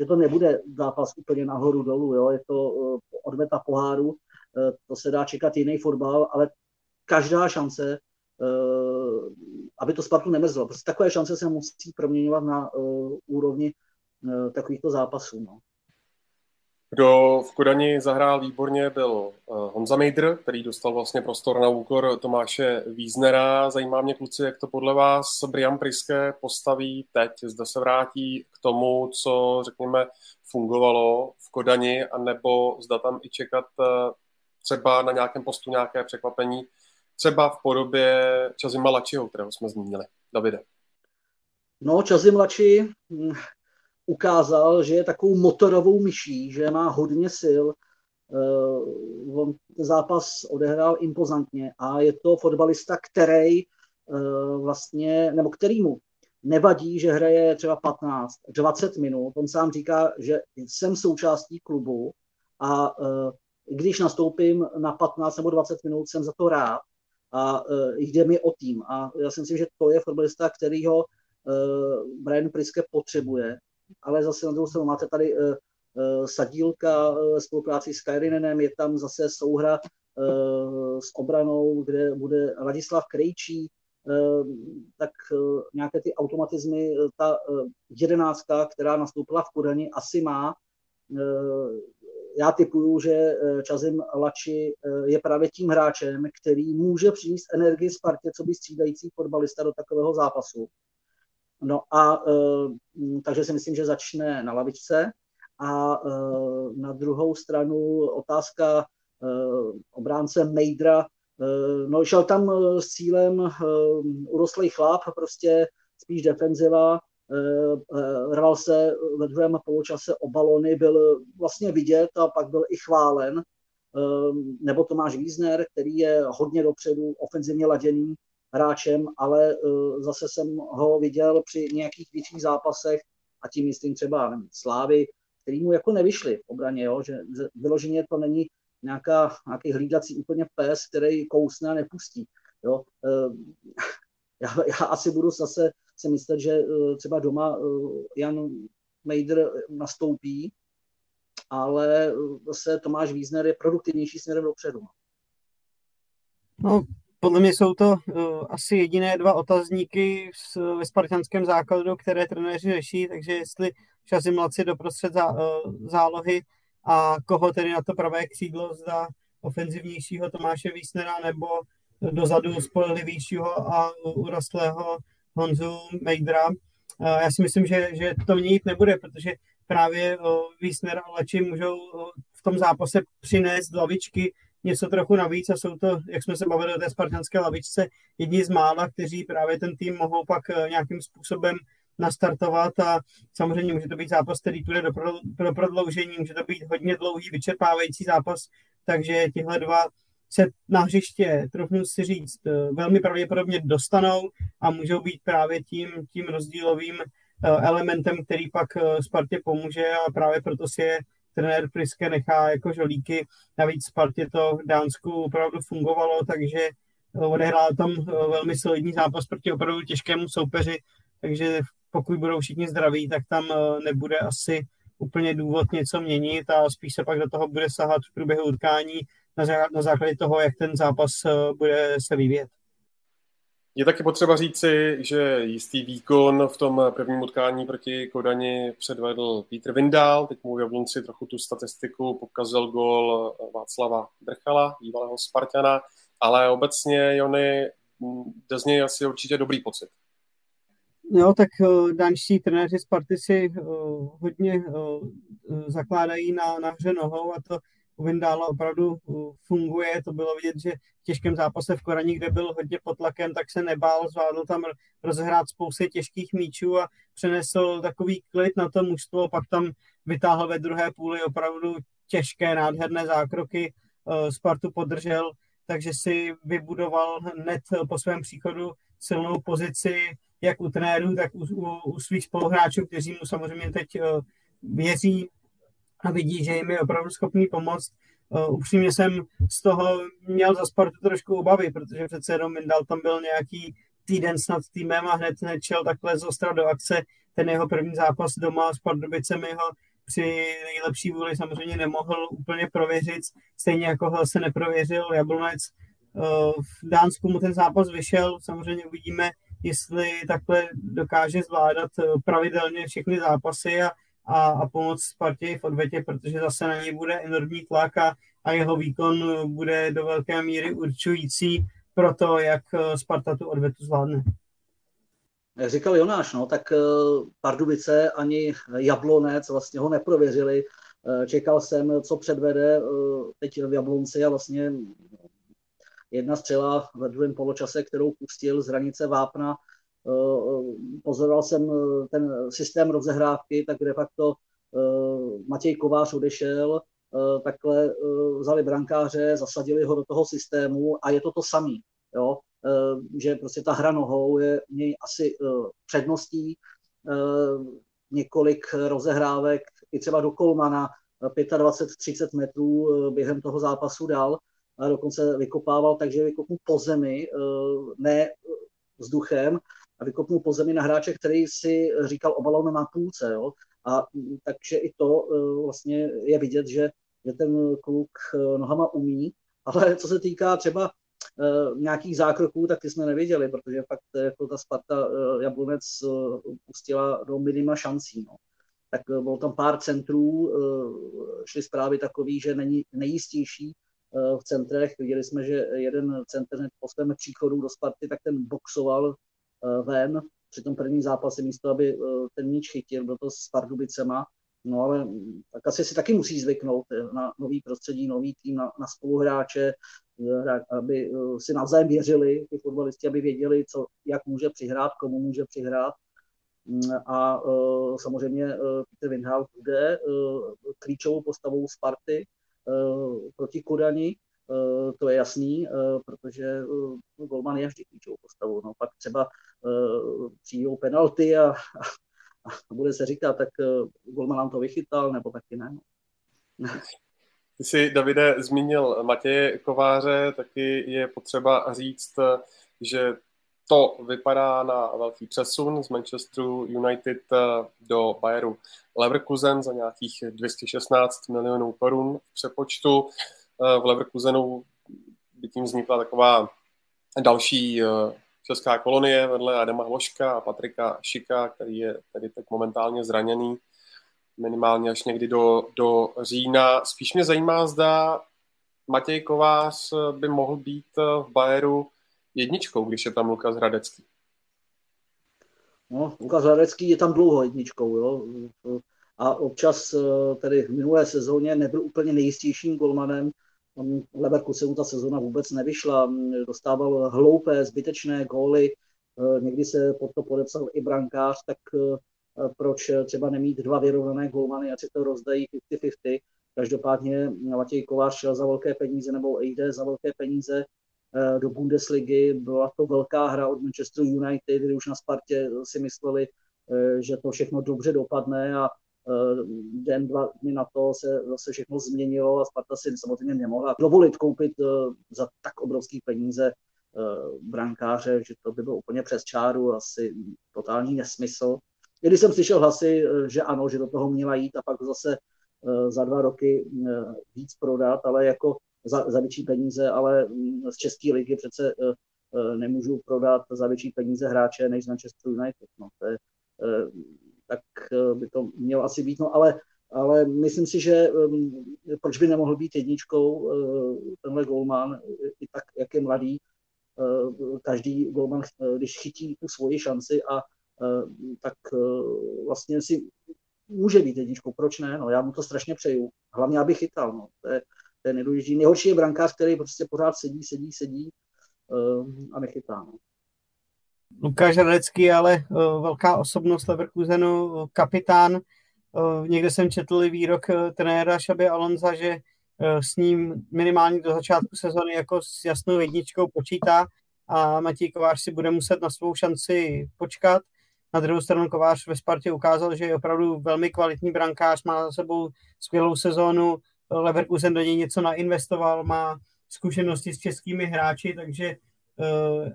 že to nebude zápas úplně nahoru dolů, jo. je to odveta poháru, to se dá čekat jiný fotbal, ale každá šance aby to Spartu nemrzlo. Prostě takové šance se musí proměňovat na uh, úrovni uh, takovýchto zápasů. No. Kdo v Kodani zahrál výborně byl uh, Honza Mejdr, který dostal vlastně prostor na úkor Tomáše Víznera. Zajímá mě, kluci, jak to podle vás Brian Priske postaví teď. Zda se vrátí k tomu, co, řekněme, fungovalo v Kodani, anebo zda tam i čekat třeba na nějakém postu nějaké překvapení, třeba v podobě Čazy Malačiho, kterého jsme zmínili. Davide. No, Čazy Mlači hm, ukázal, že je takovou motorovou myší, že má hodně sil. Uh, on zápas odehrál impozantně a je to fotbalista, který uh, vlastně, nebo kterýmu nevadí, že hraje třeba 15, 20 minut. On sám říká, že jsem součástí klubu a uh, když nastoupím na 15 nebo 20 minut, jsem za to rád a uh, jde mi o tým. A já si myslím, že to je fotbalista, který ho uh, Brian Priske potřebuje. Ale zase na druhou stranu máte tady uh, Sadílka spolupráci s Kairinenem, je tam zase souhra uh, s obranou, kde bude Ladislav Krejčí, tak nějaké ty automatizmy, ta jedenáctka, která nastoupila v Kodani, asi má já typuju, že eh, Čazim Lači eh, je právě tím hráčem, který může přinést energii Spartě, co by střídající fotbalista do takového zápasu. No a eh, takže si myslím, že začne na lavičce. A na druhou stranu otázka obránce Mejdra, no šel tam s cílem urostlý chlap, prostě spíš defenziva, rval se ve druhém poločase o balony, byl vlastně vidět a pak byl i chválen. Eh, nebo Tomáš Wiesner, který je hodně dopředu, ofenzivně laděný hráčem, ale zase jsem ho viděl při nějakých větších zápasech a tím myslím třeba Slávy, který mu jako nevyšli v obraně, jo? že vyloženě to není nějaká, nějaký hlídací úplně pes, který kousne a nepustí. Jo? Já, já asi budu zase si myslet, že eh, třeba doma eh, Jan Mejdr nastoupí, ale eh, zase Tomáš Wiesner je produktivnější směrem dopředu. No, podle mě jsou to asi jediné dva otazníky v, ve spartanském základu, které trenéři řeší, takže jestli časy mladci doprostřed zá, zálohy a koho tedy na to pravé křídlo zda ofenzivnějšího Tomáše Wiesnera nebo dozadu spolehlivějšího a urostlého Honzu Mejdra. Já si myslím, že, že to měnit nebude, protože právě Wiesner a Lači můžou v tom zápase přinést lavičky něco trochu navíc a jsou to, jak jsme se bavili o té spartanské lavičce, jedni z mála, kteří právě ten tým mohou pak e, nějakým způsobem nastartovat a samozřejmě může to být zápas, který půjde do, pro, do prodloužení, může to být hodně dlouhý, vyčerpávající zápas, takže tihle dva se na hřiště, trochu si říct, e, velmi pravděpodobně dostanou a můžou být právě tím, tím rozdílovým e, elementem, který pak Spartě pomůže a právě proto si je trenér Priske nechá jako žolíky. Navíc Spartě to v Dánsku opravdu fungovalo, takže odehrál tam eh, velmi solidní zápas proti opravdu těžkému soupeři, takže pokud budou všichni zdraví, tak tam eh, nebude asi úplně důvod něco měnit a spíš se pak do toho bude sahat v průběhu utkání na základě toho, jak ten zápas eh, bude se vyvíjet. Je taky potřeba říci, že jistý výkon v tom prvním utkání proti Kodani předvedl Petr Vindál. Teď mu v Jablonci trochu tu statistiku pokazil gol Václava Drchala, bývalého Spartana, ale obecně Jony, jde z něj asi určitě dobrý pocit. Jo, tak uh, danští trenéři Sparty si uh, hodně uh, zakládají na, na hře nohou a to Vindála opravdu funguje. To bylo vidět, že v těžkém zápase v Korani, kde byl hodně pod tlakem, tak se nebál, zvládl tam rozehrát spousty těžkých míčů a přenesl takový klid na to mužstvo, pak tam vytáhl ve druhé půli opravdu těžké, nádherné zákroky, Spartu podržel, takže si vybudoval hned po svém příchodu silnou pozici jak u trenérů, tak u, u, u svých spoluhráčů, kteří mu samozřejmě teď věří, a vidí, že jim je opravdu schopný pomoct. Uh, upřímně jsem z toho měl za Spartu trošku obavy, protože přece jenom Mindal tam byl nějaký týden snad týmem a hned nečel takhle z ostra do akce. Ten jeho první zápas doma s Pardubicemi ho při nejlepší vůli samozřejmě nemohl úplně prověřit, stejně jako ho se neprověřil Jablonec. Uh, v Dánsku mu ten zápas vyšel, samozřejmě uvidíme, jestli takhle dokáže zvládat pravidelně všechny zápasy a a, a pomoct Spartě v odvetě, protože zase na něj bude enormní tlak a, a jeho výkon bude do velké míry určující pro to, jak eh, Sparta tu odvetu zvládne. Jak říkal Jonáš, no, tak eh, Pardubice ani Jablonec vlastně ho neprověřili. Eh, čekal jsem, co předvede teď v Jablonci a vlastně jedna střela ve druhém poločase, kterou pustil z hranice Vápna, pozoroval jsem eh, ten systém rozehrávky, tak de facto eh, Matěj Kovář odešel, takhle vzali brankáře, zasadili ho do toho systému a je to to samý. Jo? Že prostě ta hra nohou je něj asi předností, několik rozehrávek i třeba do Kolmana 25-30 metrů během toho zápasu dal a dokonce vykopával, takže vykopnul po zemi, ne vzduchem, a vykopnul po zemi na hráče, který si říkal o na půlce. Jo? A takže i to e, vlastně je vidět, že, že ten kluk e, nohama umí. Ale co se týká třeba e, nějakých zákroků, tak ty jsme nevěděli, protože fakt jako ta Sparta Jablonec pustila do minima šancí. No. Tak bylo tam pár centrů, šly zprávy takový, že není nejistější v centrech. Viděli jsme, že jeden centr po svém příchodu do Sparty, tak ten boxoval ven. Při tom prvním zápase místo, aby eh, ten míč chytil, byl to s Pardubicema, no ale mm, tak asi si taky musí zvyknout eh, na nový prostředí, nový tým, na, na spoluhráče, aby si navzájem věřili, ty fotbalisti, aby věděli, co, jak může přihrát, komu může přihrát. Mm, a samozřejmě Peter Windhout bude klíčovou postavou Sparty proti Kodani, Eh, to je jasný, eh, protože eh, Golman je vždy klíčovou postavou. No, pak třeba přijdou penalty a, a, a bude se říkat, tak Golman nám to vychytal, nebo taky ne. No. Ty jsi, Davide, zmínil Matěje Kováře, taky je potřeba říct, že to vypadá na velký přesun z Manchesteru United do Bayeru Leverkusen za nějakých 216 milionů korun v přepočtu. Eh, v Leverkusenu by tím vznikla taková další eh, česká kolonie vedle Adama Hloška a Patrika Šika, který je tedy teď momentálně zraněný minimálně až někdy do, do října. Spíš mě zajímá, zda Matěj Kovář by mohl být v Bayeru jedničkou, když je tam Lukas Hradecký. No, Lukas Hradecký je tam dlouho jedničkou, jo. A občas tedy v minulé sezóně nebyl úplně nejistějším golmanem. Leverkusenu ta sezóna vůbec nevyšla, dostával hloupé, zbytečné góly, někdy se pod to podepsal i brankář, tak proč třeba nemít dva vyrovnané golmany, ať si to rozdají 50-50. Každopádně Matěj Kovář šel za velké peníze nebo jde za velké peníze eh, do Bundesligy. Byla to velká hra od Manchester United, kdy už na Spartě si mysleli, že to všechno dobře dopadne a den, dva dny na to se zase všechno změnilo a Sparta si samozřejmě nemohla dovolit koupit za tak obrovský peníze brankáře, že to by bylo úplně přes čáru, asi totální nesmysl. I když jsem slyšel hlasy, eh, že ano, že do toho měla jít a pak zase eh, za dva roky eh, víc prodat, ale jako za, za větší peníze, ale mm, z České ligy přece nemůžu prodat za větší peníze hráče než z Manchester United. No, to je, tak by to mělo asi být. No, ale, ale myslím si, že mm, proč by nemohl být jedničkou tenhle golman, i tak, jak je mladý, každý golman, když chytí tu svoji šanci a Eh, tak eh, vlastně si může být jedničkou, proč ne? No, já mu to strašně přeju. Hlavně, aby chytal. No. To, je, to je nejdůležitější. Nejhorší je brankář, který prostě pořád sedí, sedí, sedí uh, a nechytá. No. Lukáš Radecký, ale uh, velká osobnost Leverkusenu, uh, kapitán. Uh, někde jsem četl výrok trenéra Šaby Alonza, že s ním minimálně do začátku sezony jako s jasnou jedničkou počítá a Matěj Kovář si bude muset na svou šanci počkat. Na druhou stranu Kovář ve Spartě ukázal, že je opravdu velmi kvalitní brankář, má za sebou skvělou sezónu, Leverkusen do něj něco nainvestoval, má zkušenosti s českými hráči, takže eh,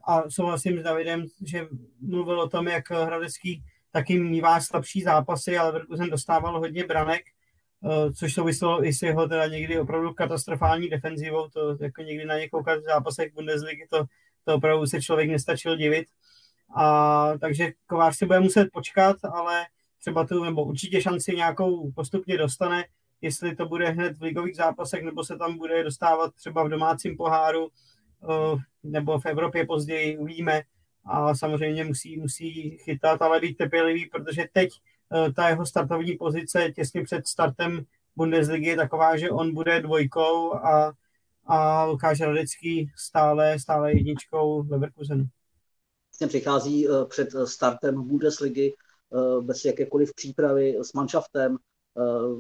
a souhlasím s Davidem, že mluvil o tom, jak Hradecký taky mývá slabší zápasy, ale Leverkusen dostával hodně branek, eh, což souviselo i s jeho teda někdy opravdu katastrofální defenzivou, to jako někdy na několik zápasech Bundesligy to, to opravdu se člověk nestačil divit. A, takže Kovář si bude muset počkat, ale třeba tu, nebo určitě šanci nějakou postupně dostane, jestli to bude hned v ligových zápasech, nebo se tam bude dostávat třeba v domácím poháru, eh, nebo v Evropě později, uvidíme. A samozřejmě musí, musí chytat, ale být trpělivý, protože teď eh, ta jeho startovní pozice těsně před startem Bundesligy je taková, že on bude dvojkou a, a Lukáš Radecký stále, stále jedničkou Leverkusenu vlastně přichází eh, před eh, startem Bundesligy eh, bez jakékoliv přípravy s manšaftem,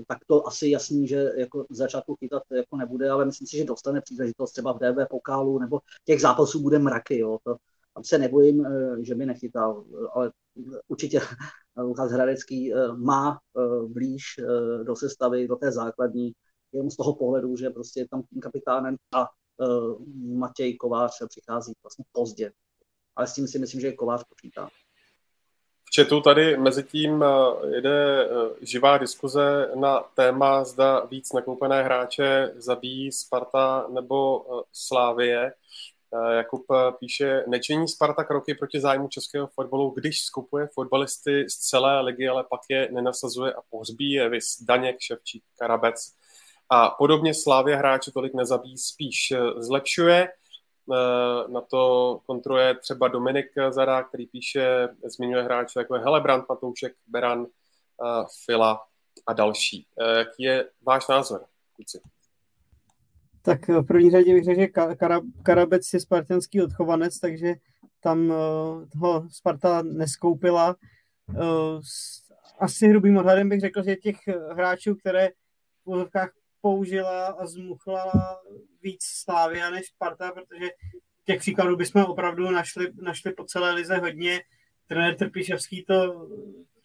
tak to asi jasný, že jako začátku chytat jako nebude, ale myslím si, že dostane příležitost třeba v DV pokálu nebo těch zápasů bude mraky. Jo. To, tam se nebojím, že by nechytal, ale určitě Lukas Hradecký má blíž do sestavy, do té základní, jenom z toho pohledu, že prostě je tam tím kapitánem a Matěj Kovář přichází vlastně pozdě ale s tím si myslím, že Kovář počítá. V chatu tady mezi tím eh, jede eh, živá diskuze na téma, zda víc nakoupené hráče zabíjí Sparta nebo eh, Slávie. Jakub píše, nečiní Sparta kroky proti zájmu českého fotbalu, když skupuje fotbalisty z celé ligy, ale pak je nenasazuje a pohřbí je, vys Daněk, Ševčík, Karabec. A podobně Slávě hráče tolik nezabíjí, spíš zlepšuje. Eh, na to kontruje třeba Dominik Zara, který píše, zmiňuje hráče jako je Helebrant, Matoušek, Beran, eh, Fila a další. Eh, jaký je váš názor, kluci? Tak v první řadě bych řekl, že Karabec je spartanský odchovanec, takže tam ho Sparta neskoupila. Asi hrubým odhadem bych řekl, že těch hráčů, které v úzovkách použila a zmuchlala víc Slávia než Sparta, protože těch příkladů bychom opravdu našli, našli po celé lize hodně. Trenér Trpiševský to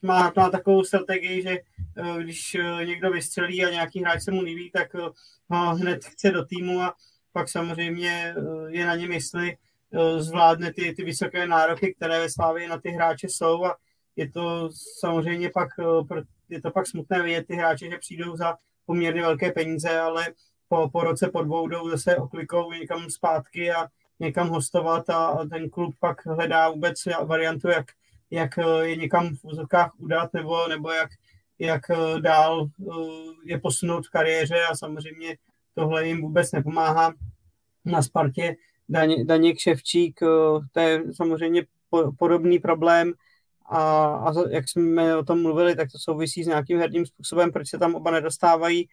má, má takovou strategii, že eh, když eh, někdo vystřelí a nějaký hráč se mu líbí, tak eh, ho hned chce do týmu a pak samozřejmě je na něm, jestli zvládne ty, ty vysoké nároky, které ve Slávě na ty hráče jsou a je to samozřejmě pak, je to pak smutné vidět ty hráče, že přijdou za poměrně velké peníze, ale po, po roce, po dvou jdou zase oklikou někam zpátky a někam hostovat a, a ten klub pak hledá vůbec variantu, jak, jak eh, je někam v úzovkách udat nebo, nebo jak, jak eh, dál eh, je posunout v kariéře a samozřejmě tohle jim vůbec nepomáhá. Na Spartě Daně, Daněk Ševčík, to je samozřejmě podobný problém a, a jak jsme o tom mluvili, tak to souvisí s nějakým herním způsobem, proč se tam oba nedostávají.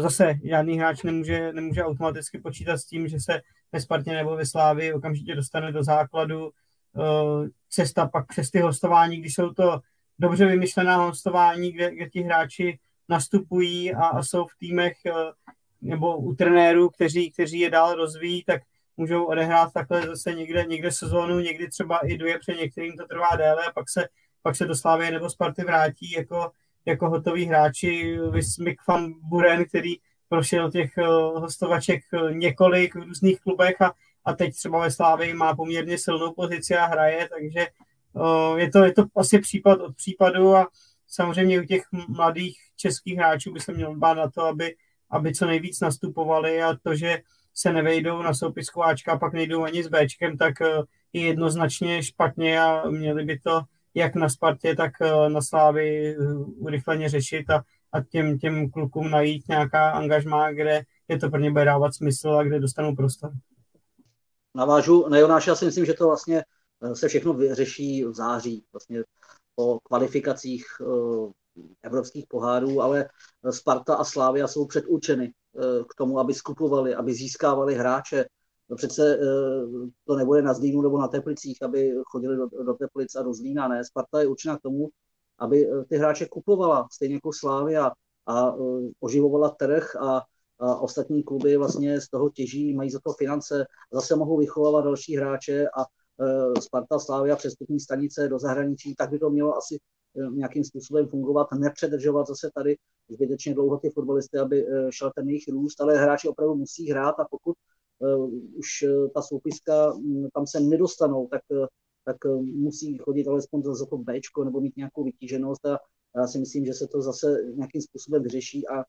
Zase žádný hráč nemůže, nemůže automaticky počítat s tím, že se ve Spartě nebo ve Slávi okamžitě dostane do základu. Cesta pak přes ty hostování, když jsou to dobře vymyšlená hostování, kde, kde ti hráči nastupují a, a jsou v týmech nebo u trenérů, kteří, kteří je dál rozvíjí, tak můžou odehrát takhle zase někde, někde sezónu, někdy třeba i dvě, před některým to trvá déle a pak se, pak se do Slávy nebo Sparty vrátí jako, jako hotoví hráči. Vysmik van Buren, který prošel těch uh, hostovaček uh, několik v různých klubech a, a teď třeba ve Slávě má poměrně silnou pozici a hraje, takže uh, je, to, je to asi případ od případu a samozřejmě u těch mladých českých hráčů by se měl dbát na to, aby, aby co nejvíc nastupovali a to, že se nevejdou na soupisku Ačka a pak nejdou ani s Bčkem, tak eh, je jednoznačně špatně a měli by to jak na Spartě, tak eh, na Slávy eh, urychleně řešit a, a těm, těm klukům najít nějaká angažmá, kde je to pro ně bude dávat smysl a kde dostanou prostor. Navážu na Jonáše, já si myslím, že to vlastně se všechno vyřeší v září, vlastně po kvalifikacích evropských pohárů, ale Sparta a Slávia jsou předurčeny k tomu, aby skupovali, aby získávali hráče. No přece eh, to nebude na Zlínu nebo na Teplicích, aby chodili do, do Teplic a do Zlína, ne. Sparta je určena k tomu, aby eh, ty hráče kupovala, stejně jako Slávia, a oživovala trh a, a ostatní kluby vlastně z toho těží, mají za to finance, zase mohou vychovávat další hráče a Sparta, Slávia, přestupní stanice do zahraničí, tak by to mělo asi nějakým způsobem fungovat, nepředržovat zase tady zbytečně dlouho ty fotbalisty, aby eh, šel ten jejich růst, ale hráči opravdu musí hrát a pokud uh, už eh, ta soupiska um, tam se nedostanou, tak, tak musí chodit alespoň za to Bčko nebo mít nějakou vytíženost a já si myslím, že se to zase nějakým způsobem vyřeší a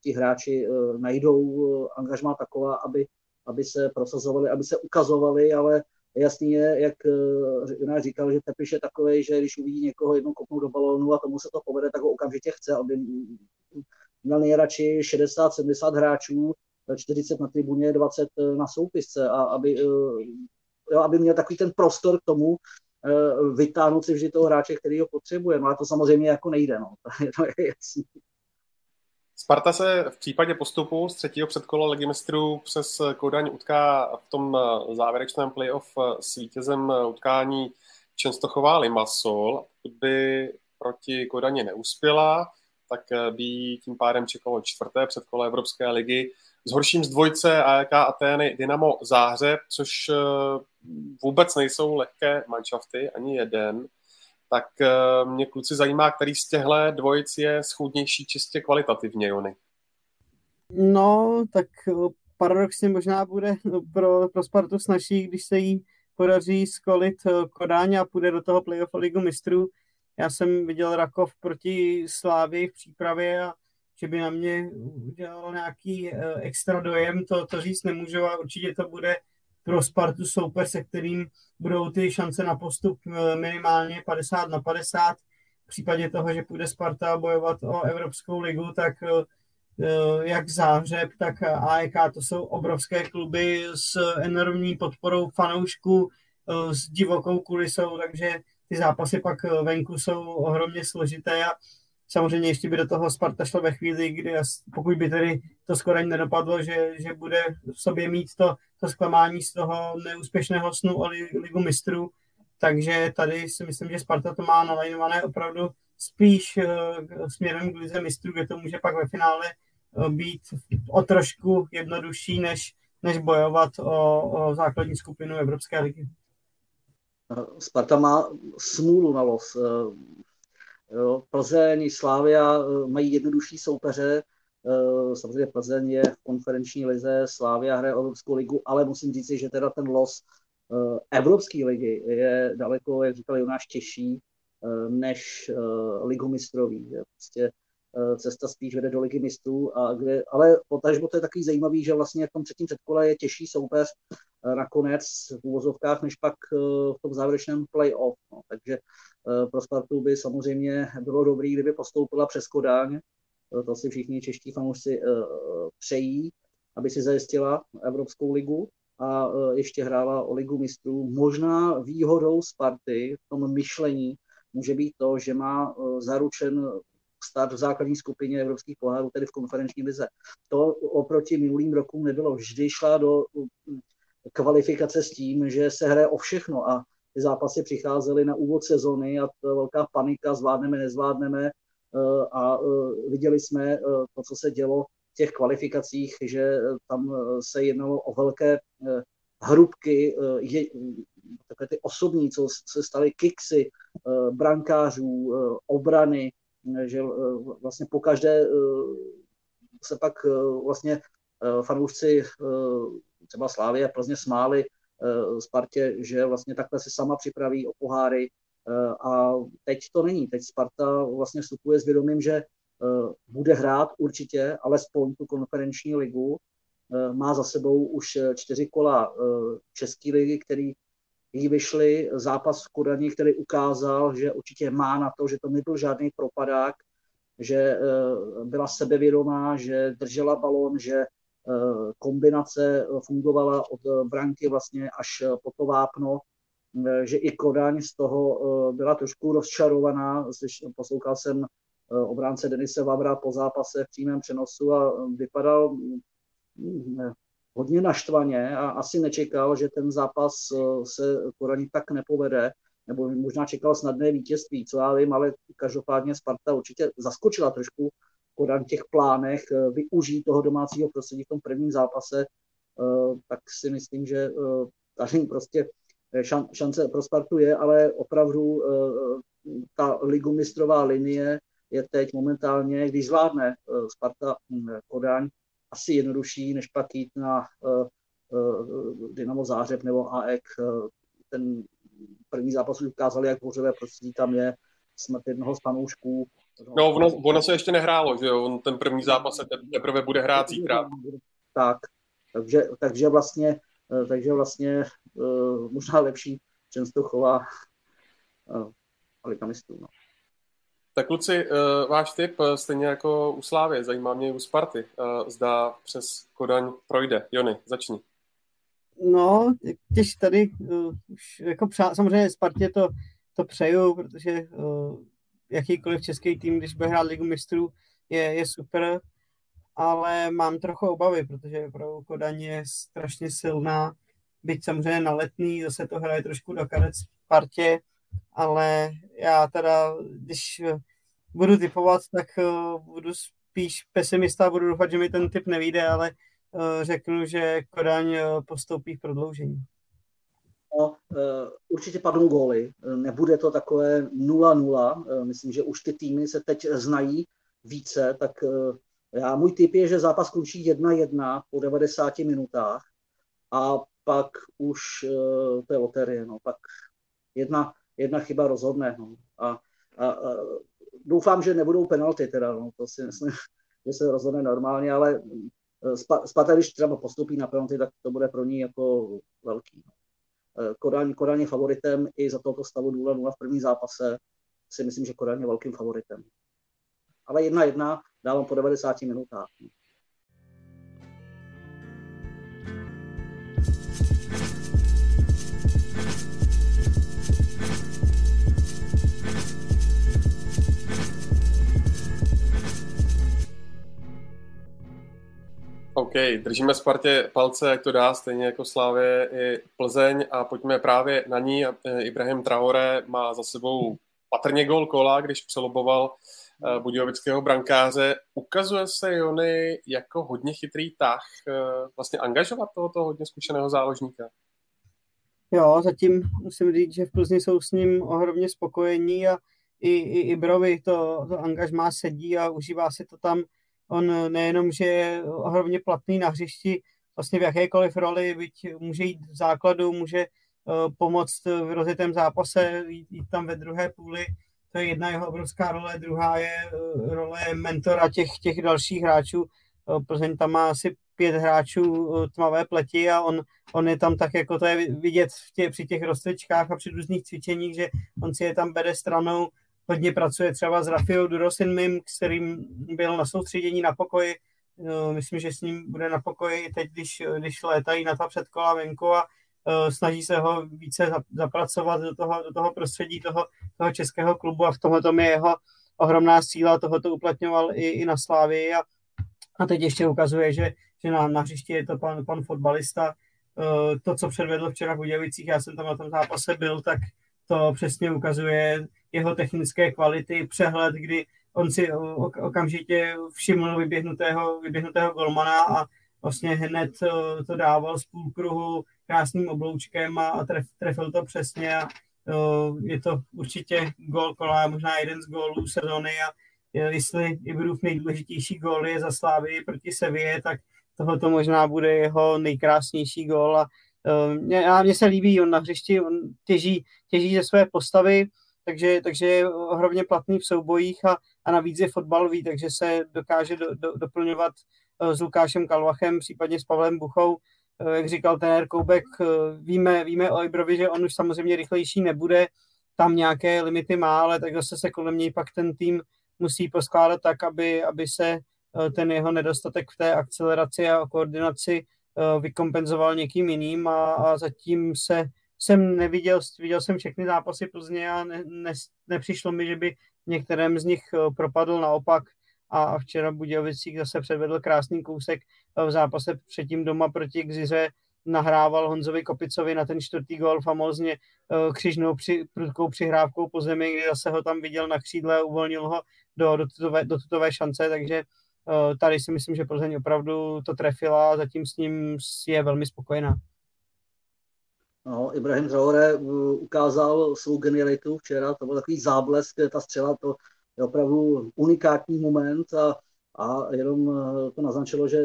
ti hráči najdou angažmá taková, aby, aby se prosazovali, aby se ukazovali, ale jasný je, jak Jonáš říkal, že Tepiš je takový, že když uvidí někoho jednou kopnout do balónu a tomu se to povede, tak ho okamžitě chce, aby měl nejradši 60-70 hráčů, 40 na tribuně, 20 na soupisce a aby, jo, aby měl takový ten prostor k tomu, vytáhnout si vždy toho hráče, který ho potřebuje. No a to samozřejmě jako nejde, no. to je jasný. Sparta se v případě postupu z třetího předkola ligy mistrů přes Kodaň utká v tom závěrečném playoff s vítězem utkání Čenstochová Limassol. Pokud by proti Kodaně neuspěla, tak by tím pádem čekalo čtvrté předkolo Evropské ligy. S horším z dvojce AEK Atény Dynamo Záhřeb, což vůbec nejsou lehké manšafty, ani jeden tak eh, mě kluci zajímá, který z těchto dvojic je schůdnější čistě kvalitativně, Jony. No, tak eh, paradoxně možná bude pro, pro Spartu snažší, když se jí podaří skolit eh, Kodáň a půjde do toho playoff ligu mistrů. Já jsem viděl Rakov proti Slávy v přípravě a že by na mě udělal nějaký extra dojem, to, to říct nemůžu a určitě to bude pro Spartu soupeř, se kterým budou ty šance na postup eh, minimálně 50 na 50. V případě toho, že půjde Sparta bojovat o Evropskou ligu, tak eh, eh, jak Záhřeb, tak AEK, to jsou obrovské kluby s enormní podporou fanoušků, s divokou kulisou, takže ty zápasy pak venku jsou ohromně složité a Samozřejmě ještě by do toho Sparta šla ve chvíli, kdy pokud by tedy to skoro ani nedopadlo, že, že bude v sobě mít to, to zklamání z toho neúspěšného snu o ligu mistrů, takže tady si myslím, že Sparta to má nalajnované opravdu spíš uh, směrem k lize mistrů, kde to může pak ve finále uh, být o trošku jednodušší, než, než bojovat o, o základní skupinu Evropské ligy. Sparta má smůlu na los. Jo, Plzeň, Slávia eh, mají jednodušší soupeře, eh, samozřejmě Plzeň je v konferenční lize, Slávia hraje Evropskou ligu, ale musím říct, že teda ten los eh, Evropské ligy je daleko, jak říkal Jonáš, těžší než ligu mistrový. Že? Prostě cesta spíš vede do ligy mistrů, a kde, ale potažmo to je takový zajímavý, že vlastně v tom třetím předkole je těžší soupeř nakonec v úvozovkách, než pak v tom závěrečném play-off. No. Takže pro Spartu by samozřejmě bylo dobré, kdyby postoupila přes Kodáň. Eh, to si všichni čeští fanoušci eh, přejí. aby si zajistila Evropskou ligu a ještě hrála o ligu mistrů. Možná výhodou Sparty v tom myšlení může být to, že má zaručen start v základní skupině evropských pohárů, tedy v konferenční lize. To oproti minulým rokům nebylo. Vždy šla do kvalifikace s tím, že se hraje o všechno a ty zápasy přicházely na úvod sezony a velká panika, zvládneme, nezvládneme eh, a eh, viděli jsme eh, to, co se dělo v těch kvalifikacích, že tam se jednalo o velké hrubky, takové ty osobní, co se staly kiksy brankářů, obrany, že vlastně po každé se pak vlastně fanoušci třeba Slávy a Plzně smáli Spartě, že vlastně takhle se sama připraví o poháry uh, a teď to není. Teď Sparta vlastně vstupuje s vědomím, že uh, bude hrát určitě alespoň tu konferenční ligu. Má za sebou už čtyři kola České ligy, který jí vyšly zápas v Kodani, který ukázal, že určitě má na to, že to nebyl žádný propadák, že byla sebevědomá, že držela balon, že Eh, kombinace fungovala od eh, branky vlastně až eh, po to vápno, že i Kodaň z toho byla trošku rozčarovaná. Poslouchal jsem obránce Denise Vavra po zápase v přímém přenosu a vypadal hm, hodně naštvaně a asi nečekal, že ten zápas se Kodani tak nepovede, nebo možná čekal snadné vítězství, co já vím, ale každopádně Sparta určitě zaskočila trošku Kodan těch plánech eh, využít toho domácího prostředí v tom prvním zápase, eh, tak si myslím, že eh, tady prostě šance pro Spartu je, ale opravdu ta ligumistrová linie je teď momentálně, když zvládne Sparta hm, Kodaň, asi jednodušší, než pak jít na Dynamo Zářeb nebo AEK. Ten první zápas už ukázali, jak pořové prostředí tam je, smrt jednoho z fanoušků, No, ono, ono se ještě nehrálo, že jo? On ten první zápas se teprve bude hrát zítra. Tak, takže, takže vlastně, eh, takže vlastně uh, možná lepší Čenstochová uh, alikamistů. No. Tak kluci, uh, váš tip, stejně jako u Slávy, zajímá mě i u Sparty. Uh, zda přes Kodaň projde. Jony, začni. No, těž tady uh, už jako přá, samozřejmě Spartě to, to přeju, protože uh, jakýkoliv český tým, když bude hrát ligu mistrů, je, je super, ale mám trochu obavy, protože opravdu Kodaň je strašně silná, byť samozřejmě na letný, zase to hraje trošku do karet partě, ale já teda, když budu typovat, tak eh, budu spíš pesimista, budu doufat, že mi ten typ nevíde, ale eh, řeknu, že Kodaň eh, postoupí v prodloužení. Eh, určitě padnou góly. Eh, nebude to takové 0-0. Eh, myslím, že už ty týmy se teď znají více, tak já, můj tip je, že zápas končí 1-1 po 90 minutách a pak už to je loterie. No. Pak jedna, jedna chyba rozhodne. No. A, a, a doufám, že nebudou penalty teda. No. To si myslím, že se rozhodne normálně, ale Sparta, když třeba postupí na penalty, tak to bude pro ní jako velký. No. Kodaň, Kodaň je favoritem i za tohoto stavu 0-0 v prvním zápase. Si myslím, že Kodaň je velkým favoritem. Ale jedna jedna dávám po 90 minutách. Držíme Spartě palce, jak to dá, stejně jako Slávě i Plzeň a pojďme právě na ní. E, Ibrahim Traore má za sebou patrně gol kola, když přeloboval e, budějovického brankáře. Ukazuje se Jony jako hodně chytrý tah e, vlastně angažovat tohoto hodně zkušeného záložníka. Jo, zatím musím říct, že v Plzni jsou s ním ohromně spokojení a i, i Ibrovi to, to angažmá sedí a užívá si to tam On nejenom, že je ohromně platný na hřišti, vlastně v jakékoliv roli, byť může jít v základu, může eh, pomoct v rozjetém zápase, jít, jít tam ve druhé půli, to je jedna jeho obrovská role, druhá je eh, role mentora těch, těch dalších hráčů. Eh, Plzeň tam má asi pět hráčů tmavé pleti a on, on je tam tak, jako to je vidět v tě, při těch rozcvičkách a při různých cvičeních, že on si je tam bere stranou, hodně pracuje třeba s Rafiou Durosinmim, kterým byl na soustředění na pokoji, myslím, že s ním bude na pokoji teď, když, když létají na ta předkola venku a snaží se ho více zapracovat do toho, do toho prostředí toho, toho českého klubu a v tomhle tom je jeho ohromná síla, tohoto uplatňoval i, i na Slávii a, a teď ještě ukazuje, že, že na, na hřišti je to pan, pan fotbalista. To, co předvedl včera v Udělvicích, já jsem tam na tom zápase byl, tak to přesně ukazuje jeho technické kvality, přehled, kdy on si okamžitě všiml vyběhnutého, vyběhnutého golmana a vlastně hned eh, to dával z půlkruhu krásným obloučkem a, tref, trefil to přesně a uh, je to určitě gol kola, možná jeden z gólů sezóny a jestli v nejdůležitější gól je za Slávy proti Sevě, tak tohoto možná bude jeho nejkrásnější gól a uh, a mně se líbí, on na hřišti on těží, těží ze své postavy, takže, takže je ohromně platný v soubojích a, a navíc je fotbalový, takže se dokáže do, do, doplňovat eh, s Lukášem Kalvachem, případně s Pavlem Buchou. Eh, jak říkal ten Koubek, eh, víme, víme o Ibrovi, že on už samozřejmě rychlejší nebude, tam nějaké limity má, ale tak zase se kolem něj pak ten tým musí poskládat tak, aby, aby se ten jeho nedostatek v té akceleraci a koordinaci vykompenzoval někým jiným a, a zatím se jsem neviděl, viděl jsem všechny zápasy Plzně a ne, ne, nepřišlo mi, že by některém z nich eh, propadl. Naopak a včera Budějovicích zase předvedl krásný kousek eh, v zápase předtím doma proti Gziře, nahrával Honzovi Kopicovi na ten čtvrtý gol famózně eh, křižnou při, prudkou přihrávkou po zemi, kdy zase ho tam viděl na křídle a uvolnil ho do, do, tutové, do tutové šance, takže tady si myslím, že Plzeň opravdu to trefila a zatím s ním je velmi spokojená. No, Ibrahim Traore uh, ukázal svou genialitu včera, to byl takový záblesk, ta střela, to je opravdu unikátní moment a, a jenom to naznačilo, že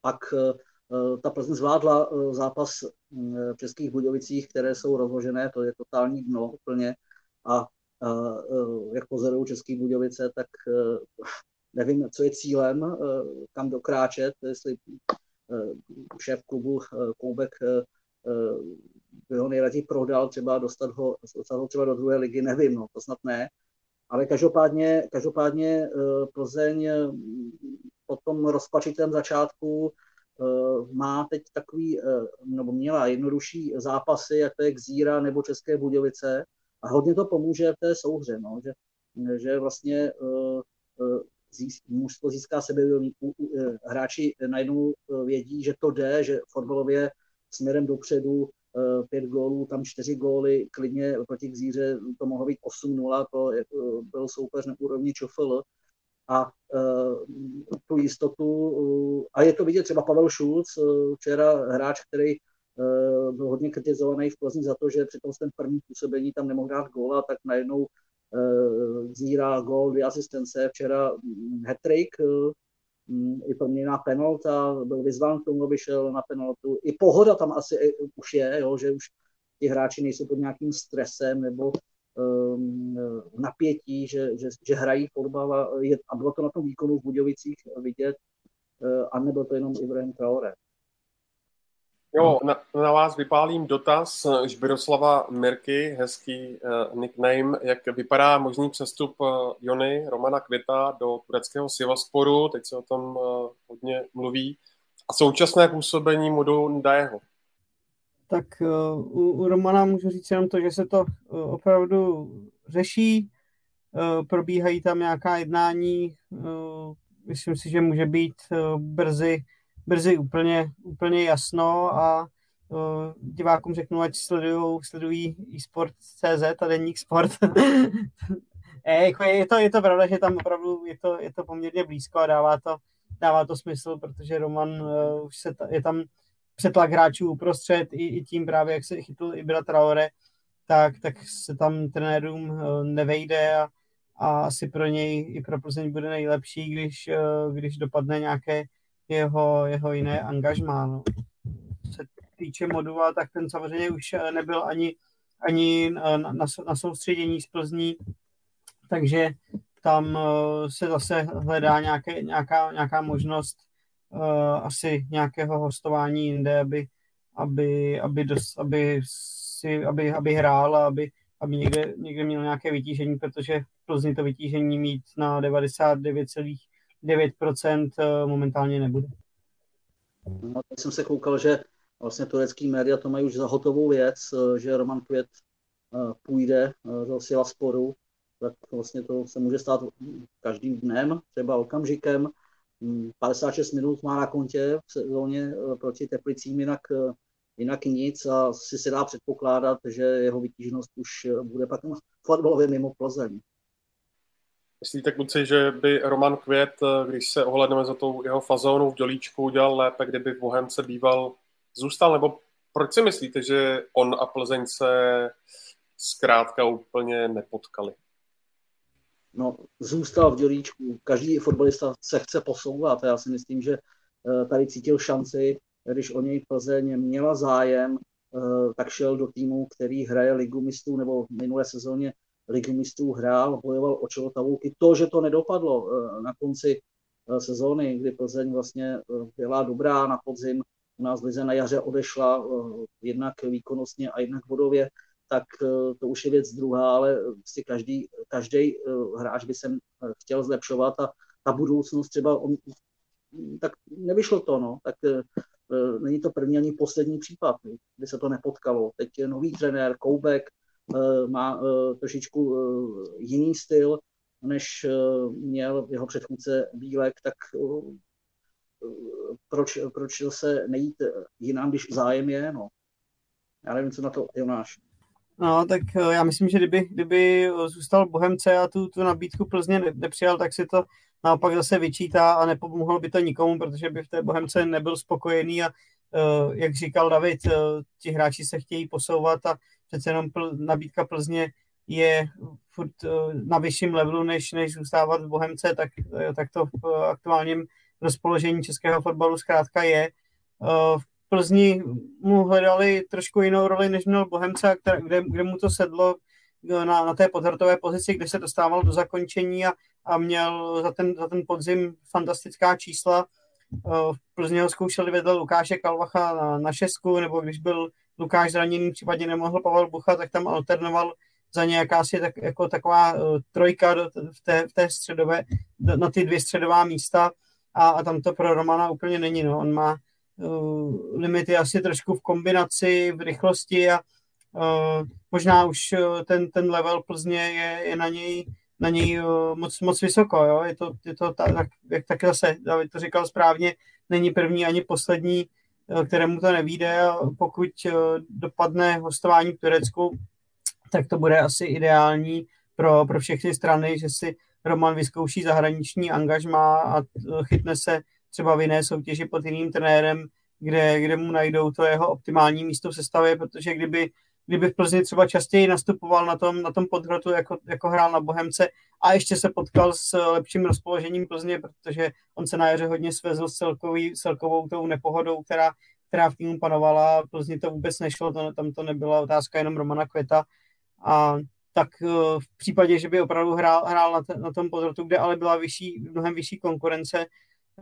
pak ta Plzeň zvládla zápas v Českých Budějovicích, které jsou rozložené, to je totální dno úplně a jak pozorují České Budějovice, tak nevím, co je cílem, kam dokráčet, jestli šéf klubu Koubek by ho nejraději prodal, třeba dostat ho, dostat ho třeba do druhé ligy, nevím, no, to snad ne. Ale každopádně, každopádně eh, Plzeň eh, po tom rozpačitém začátku eh, má teď takový, nebo měla jednodušší zápasy, jak to je Gzíra nebo České Budějovice a hodně to pomůže v té souhře, no, že, že vlastně mužstvo získá sebevědomí, hráči najednou vědí, že to jde, že fotbalově směrem dopředu, eh, pět gólů, tam čtyři góly, klidně proti Zíře to mohlo být 8-0, to eh, byl soupeř na úrovni ČFL. A tu jistotu, a je to vidět třeba Pavel Šulc, včera hráč, který byl hodně kritizovaný v Plzni za to, že při ten první působení tam nemohl dát góla, tak najednou uh, zírá gól, dvě asistence, včera hm, hat uh, Mm, i proměněná penalta, byl vyzván k tomu, aby šel na penaltu. I pohoda tam asi už je, jo, že už ti hráči nejsou pod nějakým stresem nebo um, napětí, že, že, že hrají fotbal a, je, a bylo to na tom výkonu v Budějovicích vidět, uh, a nebyl to jenom Ibrahim Traore. Jo, na, na vás vypálím dotaz Žbiroslava Mirky, hezký uh, nickname. Jak vypadá možný přestup uh, Jony Romana Květa do tureckého Sivasporu? Teď se o tom uh, hodně mluví. A současné působení Mudu Ndajeho? Tak uh, u, u Romana můžu říct jenom to, že se to uh, opravdu řeší. Uh, probíhají tam nějaká jednání. Uh, myslím si, že může být uh, brzy brzy úplně, úplně jasno a uh, divákům řeknu, ať sledují, sledují eSport.cz a Deník Sport. e, jako je, je, to, je to pravda, že tam opravdu je to, je to poměrně blízko a dává to, dává to smysl, protože Roman uh, už se ta, je tam přetlak hráčů uprostřed i, i tím právě, jak se chytl Ibra Traore, tak, tak se tam trenérům uh, nevejde a, a asi pro něj i pro Plzeň bude nejlepší, když, uh, když dopadne nějaké jeho, jeho jiné angažmá. No. Se týče modula, tak ten samozřejmě už eh, nebyl ani, ani eh, na, na, na soustředění z Plzní, takže tam uh, se zase hledá nějaké, nějaká, nějaká možnost uh, asi nějakého hostování jinde, aby, aby, aby, dos, aby, si, aby, aby hrál a aby, aby někde, někde měl nějaké vytížení, protože v Plzni to vytížení mít na 99, 9% momentálně nebude. No, teď jsem se koukal, že vlastně turecký média to mají už za hotovou věc, že Roman Květ půjde do Sila sporu, tak vlastně to se může stát každým dnem, třeba okamžikem. 56 minut má na kontě v sezóně proti Teplicím, jinak jinak nic a si se dá předpokládat, že jeho vytíženost už bude pak fotbalově mimo Plzeň. Myslíte, kluci, že by Roman Květ, když se ohledneme za tou jeho fazónou v dělíčku, udělal lépe, kdyby v Bohemce býval zůstal? Nebo proč si myslíte, že on a Plzeň se zkrátka úplně nepotkali? No, zůstal v dělíčku. Každý fotbalista se chce posouvat. Já si myslím, že eh, tady cítil šanci když o něj Plzeň měla zájem, eh, tak šel do týmu, který hraje ligu mistrů, nebo v minulé sezóně ligu mistrů hrál, bojoval o čelo tabulky. To, že to nedopadlo eh, na konci eh, sezóny, kdy Plzeň vlastně byla dobrá na podzim, u nás Lize na jaře odešla jednak výkonnostně a jednak bodově, tak to už je věc druhá, ale si každý, každý hráč by se chtěl zlepšovat a ta budoucnost třeba, tak nevyšlo to, no, tak Eh, není to první ani poslední případ, kdy se to nepotkalo. Teď je nový trenér, Koubek, eh, má eh, trošičku jiný styl, než měl jeho předchůdce Bílek, tak proč, proč se nejít jinam, když zájem je, no. Já nevím, co na to Jonáš. No, tak já myslím, že kdyby, kdyby zůstal Bohemce a tu, tu nabídku Plzně nepřijal, tak si to naopak zase vyčítá a nepomohlo by to nikomu, protože by v té Bohemce nebyl spokojený a jak říkal David, ti hráči se chtějí posouvat a přece jenom pl, nabídka Plzně je furt uh, na vyšším levelu, než, než zůstávat v Bohemce, tak, uh, tak to v uh, aktuálním rozpoložení českého fotbalu zkrátka je. V Plzni mu hledali trošku jinou roli, než měl Bohemce, kde, kde mu to sedlo na, na té podhrtové pozici, kde se dostával do zakončení a, a měl za ten, za ten podzim fantastická čísla. Eh, v Plzně ho zkoušeli vedle Lukáše Kalvacha na, na šestku, nebo když byl Lukáš zraněný, případně nemohl Pavel Bucha, tak tam alternoval za nějaká asi tak, jako taková uh, trojka do, v, té, v té středové, do, na ty dvě středová místa a, a tam to pro Romana úplně není. No. On má uh, limity asi trošku v kombinaci, v rychlosti a uh, možná už ten, ten level Plzně je, je na něj na něj uh, moc, moc vysoko. Jo? Je to, je to tak, jak taky zase David to říkal správně, není první ani poslední, kterému to nevíde. Pokud uh, dopadne hostování v Turecku, tak to bude asi ideální pro, pro všechny strany, že si Roman vyzkouší zahraniční angažma a chytne se třeba v jiné soutěži pod jiným trenérem, kde, kde mu najdou to jeho optimální místo v sestavě, protože kdyby kdyby v Plzni třeba častěji nastupoval na tom, na tom podhrotu, jako, jako hrál na Bohemce a ještě se potkal s lepším rozpoložením Plzně, protože on se na jaře hodně svezl s celkový, celkovou tou nepohodou, která, která v týmu panovala. Plzni to vůbec nešlo, to, tam to nebyla otázka jenom Romana Květa. A tak eh, v případě, že by opravdu hrál, hrál na, te, na tom podhrotu, kde ale byla vyšší, mnohem vyšší konkurence,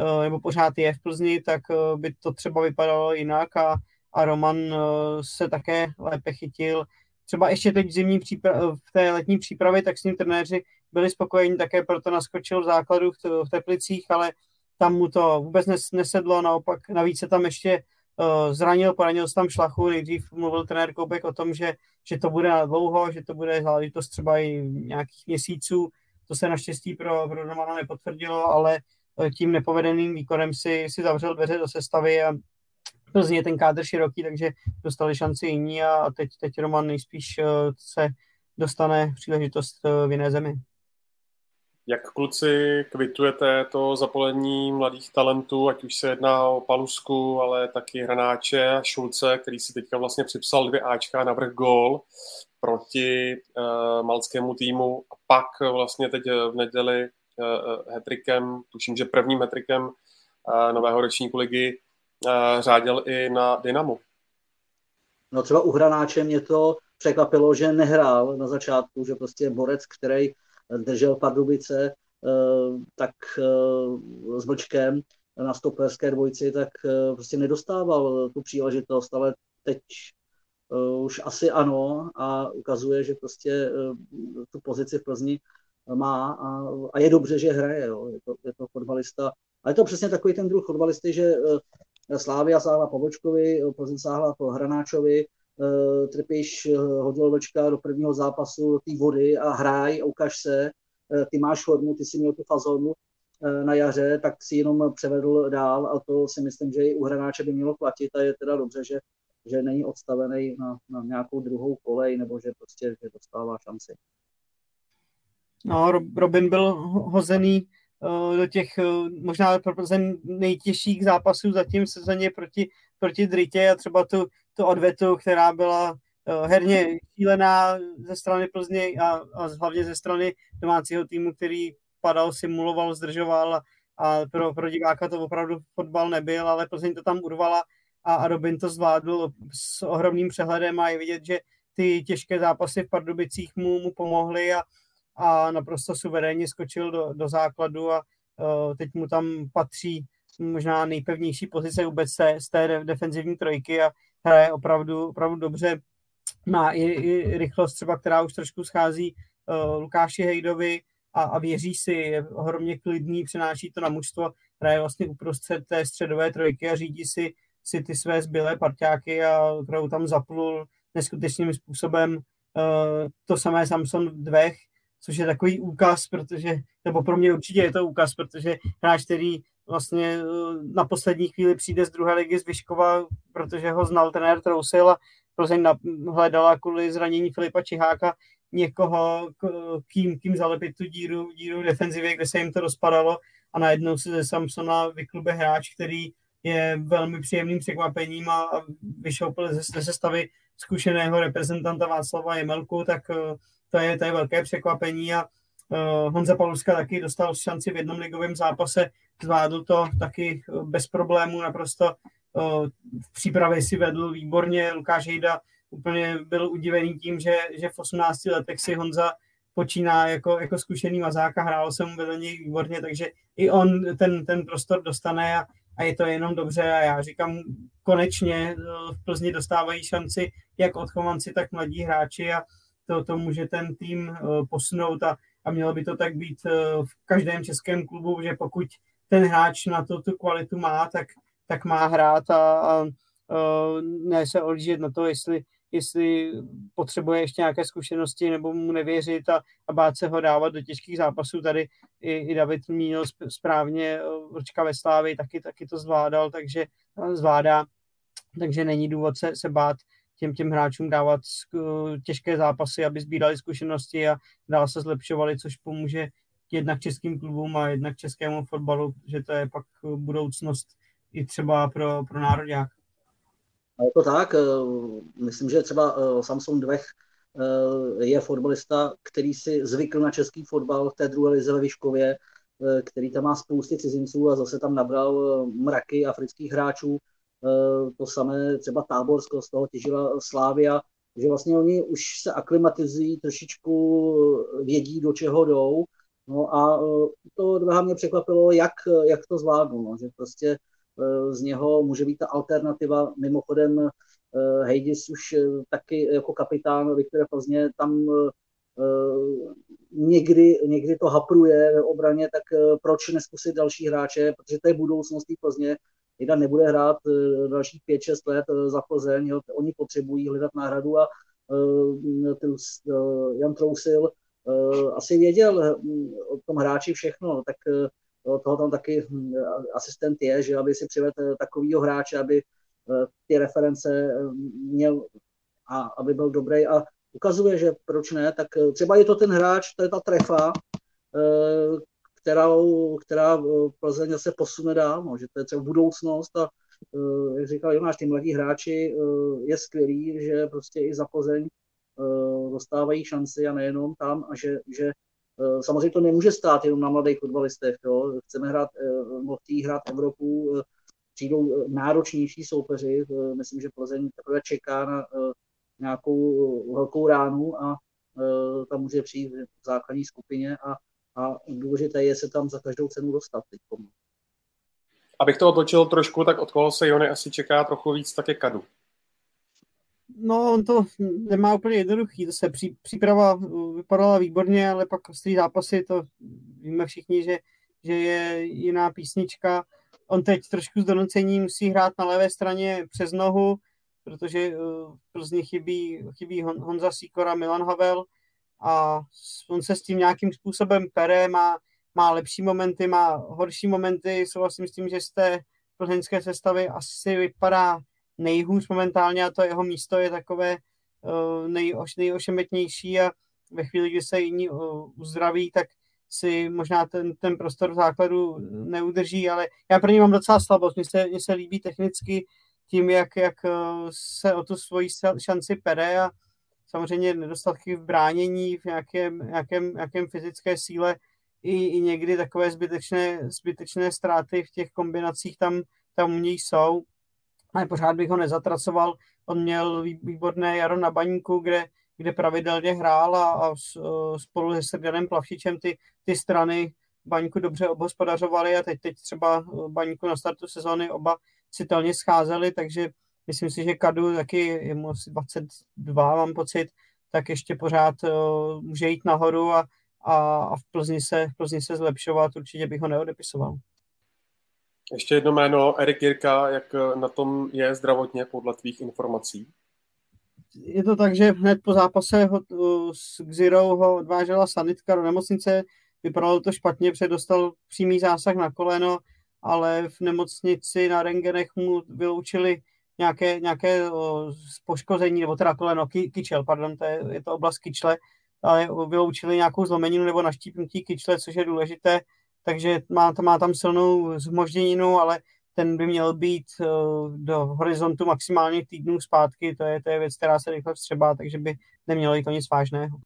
eh, nebo pořád je v Plzni, tak eh, by to třeba vypadalo jinak a a Roman eh, se také lépe chytil. Třeba ještě teď v, zimní přípra- v té letní přípravě, tak s ním trenéři byli spokojení, také proto naskočil v základu v Teplicích, ale tam mu to vůbec nesedlo, naopak navíc se tam ještě uh, zranil, poranil se tam šlachu, nejdřív mluvil trenér Koubek o tom, že, že to bude na dlouho, že to bude záležitost třeba i nějakých měsíců, to se naštěstí pro, pro Romana nepotvrdilo, ale eh, tím nepovedeným výkonem si, si zavřel dveře do sestavy a Plzně ten kádr široký, takže dostali šanci jiní a teď, teď Roman nejspíš eh, se dostane příležitost eh, v jiné zemi. Jak kluci kvitujete to zapolení mladých talentů, ať už se jedná o Palusku, ale taky Hranáče a Šulce, který si teďka vlastně připsal dvě Ačka na vrch gól proti uh, malskému týmu a pak vlastně teď v neděli uh, hetrikem, tuším, že prvním hetrikem uh, nového ročníku ligy řádil i na Dynamo. No třeba u hranáče mě to překvapilo, že nehrál na začátku, že prostě borec, který držel Pardubice, eh, tak eh, s Vlčkem na stoperské dvojici, tak eh, prostě nedostával tu příležitost, ale teď už asi ano a ukazuje, že prostě tu pozici v Plzni má a, a je dobře, že hraje. Jo. Je, to, je to fotbalista. A je to přesně takový ten druh fotbalisty, že Slávia sáhla po Vočkovi, Plzeň sáhla po Hranáčovi, Trpiš hodil Vlčka do prvního zápasu té vody a hraj, ukaž se, ty máš formu, ty si měl tu fazonu, Eh, na jaře, tak si jenom převedl dál a to si myslím, že i u hráče by mělo platit a je teda dobře, že, že není odstavený na, na nějakou druhou kolej nebo že prostě že dostává šanci. No, Robin byl hozený do těch uh, možná pro nejtěžších zápasů zatím sezóně proti, proti Dritě a třeba tu, tu odvetu, která byla uh, herně šílená ze strany Plzně a, a hlavně ze strany domácího týmu, který padal, simuloval, zdržoval a, a pro, pro diváka to opravdu fotbal nebyl, ale Plzeň to tam urvala a, a Robin to zvládl s ohromným přehledem a je vidět, že ty těžké zápasy v Pardubicích mu, mu pomohly a, a naprosto suverénně skočil do, do základu a uh, teď mu tam patří možná nejpevnější pozice vůbec z té, z té defenzivní trojky a hraje opravdu, opravdu dobře. Má i, i rychlost třeba, která už trošku schází uh, Lukáši Hejdovi, a, a věří si, je ohromně klidný, přenáší to na mužstvo, hraje vlastně uprostřed té středové trojky a řídí si, si ty své zbylé parťáky a opravdu tam zaplul neskutečným způsobem. Uh, to samé Samson Dvech, což je takový úkaz, protože, nebo pro mě určitě je to úkaz, protože hráč, který vlastně eh, na poslední chvíli přijde z druhé ligy z Vyškova, protože ho znal trenér Trousil a Plzeň hledala kvůli zranění Filipa Čiháka někoho, kým, kým zalepit tu díru, díru defenzivě, kde se jim to rozpadalo a najednou se ze Samsona vyklube hráč, který je velmi příjemným překvapením a, a vyšel ze, ze sestavy zkušeného reprezentanta Václava Jemelku, tak uh, to je, to je velké překvapení a uh, Honza Paluska taky dostal šanci v jednom ligovém zápase, zvládl to taky bez problémů, naprosto uh, v přípravě si vedl výborně, Lukáš Hejda úplně byl udivený tím, že, že v 18 letech si Honza počíná jako, jako zkušený mazák a hrál se mu vedle něj výborně, takže i on ten, ten prostor dostane a, a je to jenom dobře. A já říkám, konečně eh, v Plzni dostávají šanci jak odchovanci, tak mladí hráči a to, to může ten tým eh, posunout a, a mělo by to tak být eh, v každém českém klubu, že pokud ten hráč na to tu kvalitu má, tak, tak má hrát a, a, a ne se odjíždět na to, jestli jestli potřebuje ještě nějaké zkušenosti nebo mu nevěřit a, a bát se ho dávat do těžkých zápasů. Tady i, i David měl správně Vrčka ve Slávy, taky, taky to zvládal, takže zvládá, takže není důvod se, se bát těm, těm hráčům dávat těžké zápasy, aby sbírali zkušenosti a dál se zlepšovali, což pomůže jednak českým klubům a jednak českému fotbalu, že to je pak budoucnost i třeba pro, pro národák. Je to tak, eh, myslím, že třeba eh, Samson Dvech eh, je fotbalista, který si zvykl na český fotbal v té druhé lize ve Vyškově, který tam má spousty cizinců a zase tam nabral mraky afrických hráčů. To samé třeba Táborsko, z toho těžila Slávia, že vlastně oni už se aklimatizují, trošičku vědí, do čeho jdou. No a to Dveha mě překvapilo, jak, jak to zvládnu, no, že prostě Eh, z něho může být ta alternativa. Mimochodem eh, Hejdis už eh, taky jako kapitán Viktora Plzně tam někdy, někdy to hapruje ve obraně, tak proč neskusit další hráče, protože to je budoucnost té Plzně. Jeda nebude hrát dalších 5-6 let za Plzeň, jo, oni potřebují hledat náhradu a Jan Trousil asi věděl o tom hráči všechno, tak toho tam taky hm, asistent je, že aby si přivedl takovýho hráče, aby eh, ty reference eh, měl a aby byl dobrý a ukazuje, že proč ne, tak eh, třeba je to ten hráč, to je ta trefa, kterou, která Plzeň se posune dál, no, že to je třeba budoucnost a jak říkal Jonáš, ty mladí hráči je skvělý, že prostě i za Plzeň dostávají šanci a nejenom tam a že, že Eh, samozřejmě to nemůže stát jenom na mladých fotbalistech. Jo. Chceme hrát, mohli hrát Evropu, eh, přijdou eh, náročnější soupeři. Myslím, že Plzeň teprve čeká na nějakou velkou ránu a tam může přijít v základní skupině a, a důležité je se tam za každou cenu dostat. Teď. Abych to otočil trošku, tak od koho se Jony asi čeká trochu víc, tak je Kadu. No, on to nemá úplně jednoduchý. To se pří, příprava vypadala výborně, ale pak ostrý zápasy, to víme všichni, že, že je jiná písnička. On teď trošku z donocení musí hrát na levé straně přes nohu, protože v Plzni chybí, chybí Honza Sikora, Milan Havel a on se s tím nějakým způsobem pere, má, má lepší momenty, má horší momenty, souhlasím s tím, že z té plzeňské sestavy asi vypadá nejhůř momentálně a to jeho místo je takové uh, nejoš, nejošemetnější a ve chvíli, kdy se jiní uh, uzdraví, tak si možná ten, ten prostor v základu neudrží, ale já pro ně mám docela slabost. Mně se, mně se líbí technicky tím, jak, jak uh, se o tu svoji šanci pere a samozřejmě nedostatky v bránění, v nějakém, nějakém, nějakém fyzické síle i, i někdy takové zbytečné, zbytečné ztráty v těch kombinacích tam, tam u něj jsou ale pořád bych ho nezatracoval. On měl výborné jaro na baníku, kde, kde pravidelně hrál a, a spolu se Sergenem Plavšičem ty, ty strany baňku dobře obhospodařovali a teď, teď třeba baňku na startu sezóny oba citelně scházeli, takže myslím si, že Kadu taky je mu asi 22, mám pocit, tak ještě pořád uh, může jít nahoru a, a, a v, Plzni se, v Plzni se zlepšovat, určitě bych ho neodepisoval. Ještě jedno jméno, Erik Jirka, jak na tom je zdravotně podle tvých informací? Je to tak, že hned po zápase ho, s Xirou ho odvážela sanitka do nemocnice, vypadalo to špatně, předostal přímý zásah na koleno, ale v nemocnici na rengenech mu vyloučili nějaké, nějaké poškození, nebo teda koleno, ky, kyčel, pardon, to je, je to oblast kyčle, ale vyloučili nějakou zlomeninu nebo naštípnutí kyčle, což je důležité takže má, to má tam silnou zmožděninu, ale ten by měl být do horizontu maximálně týdnů zpátky, to je, to je věc, která se rychle vstřebá, takže by nemělo jít to nic vážného.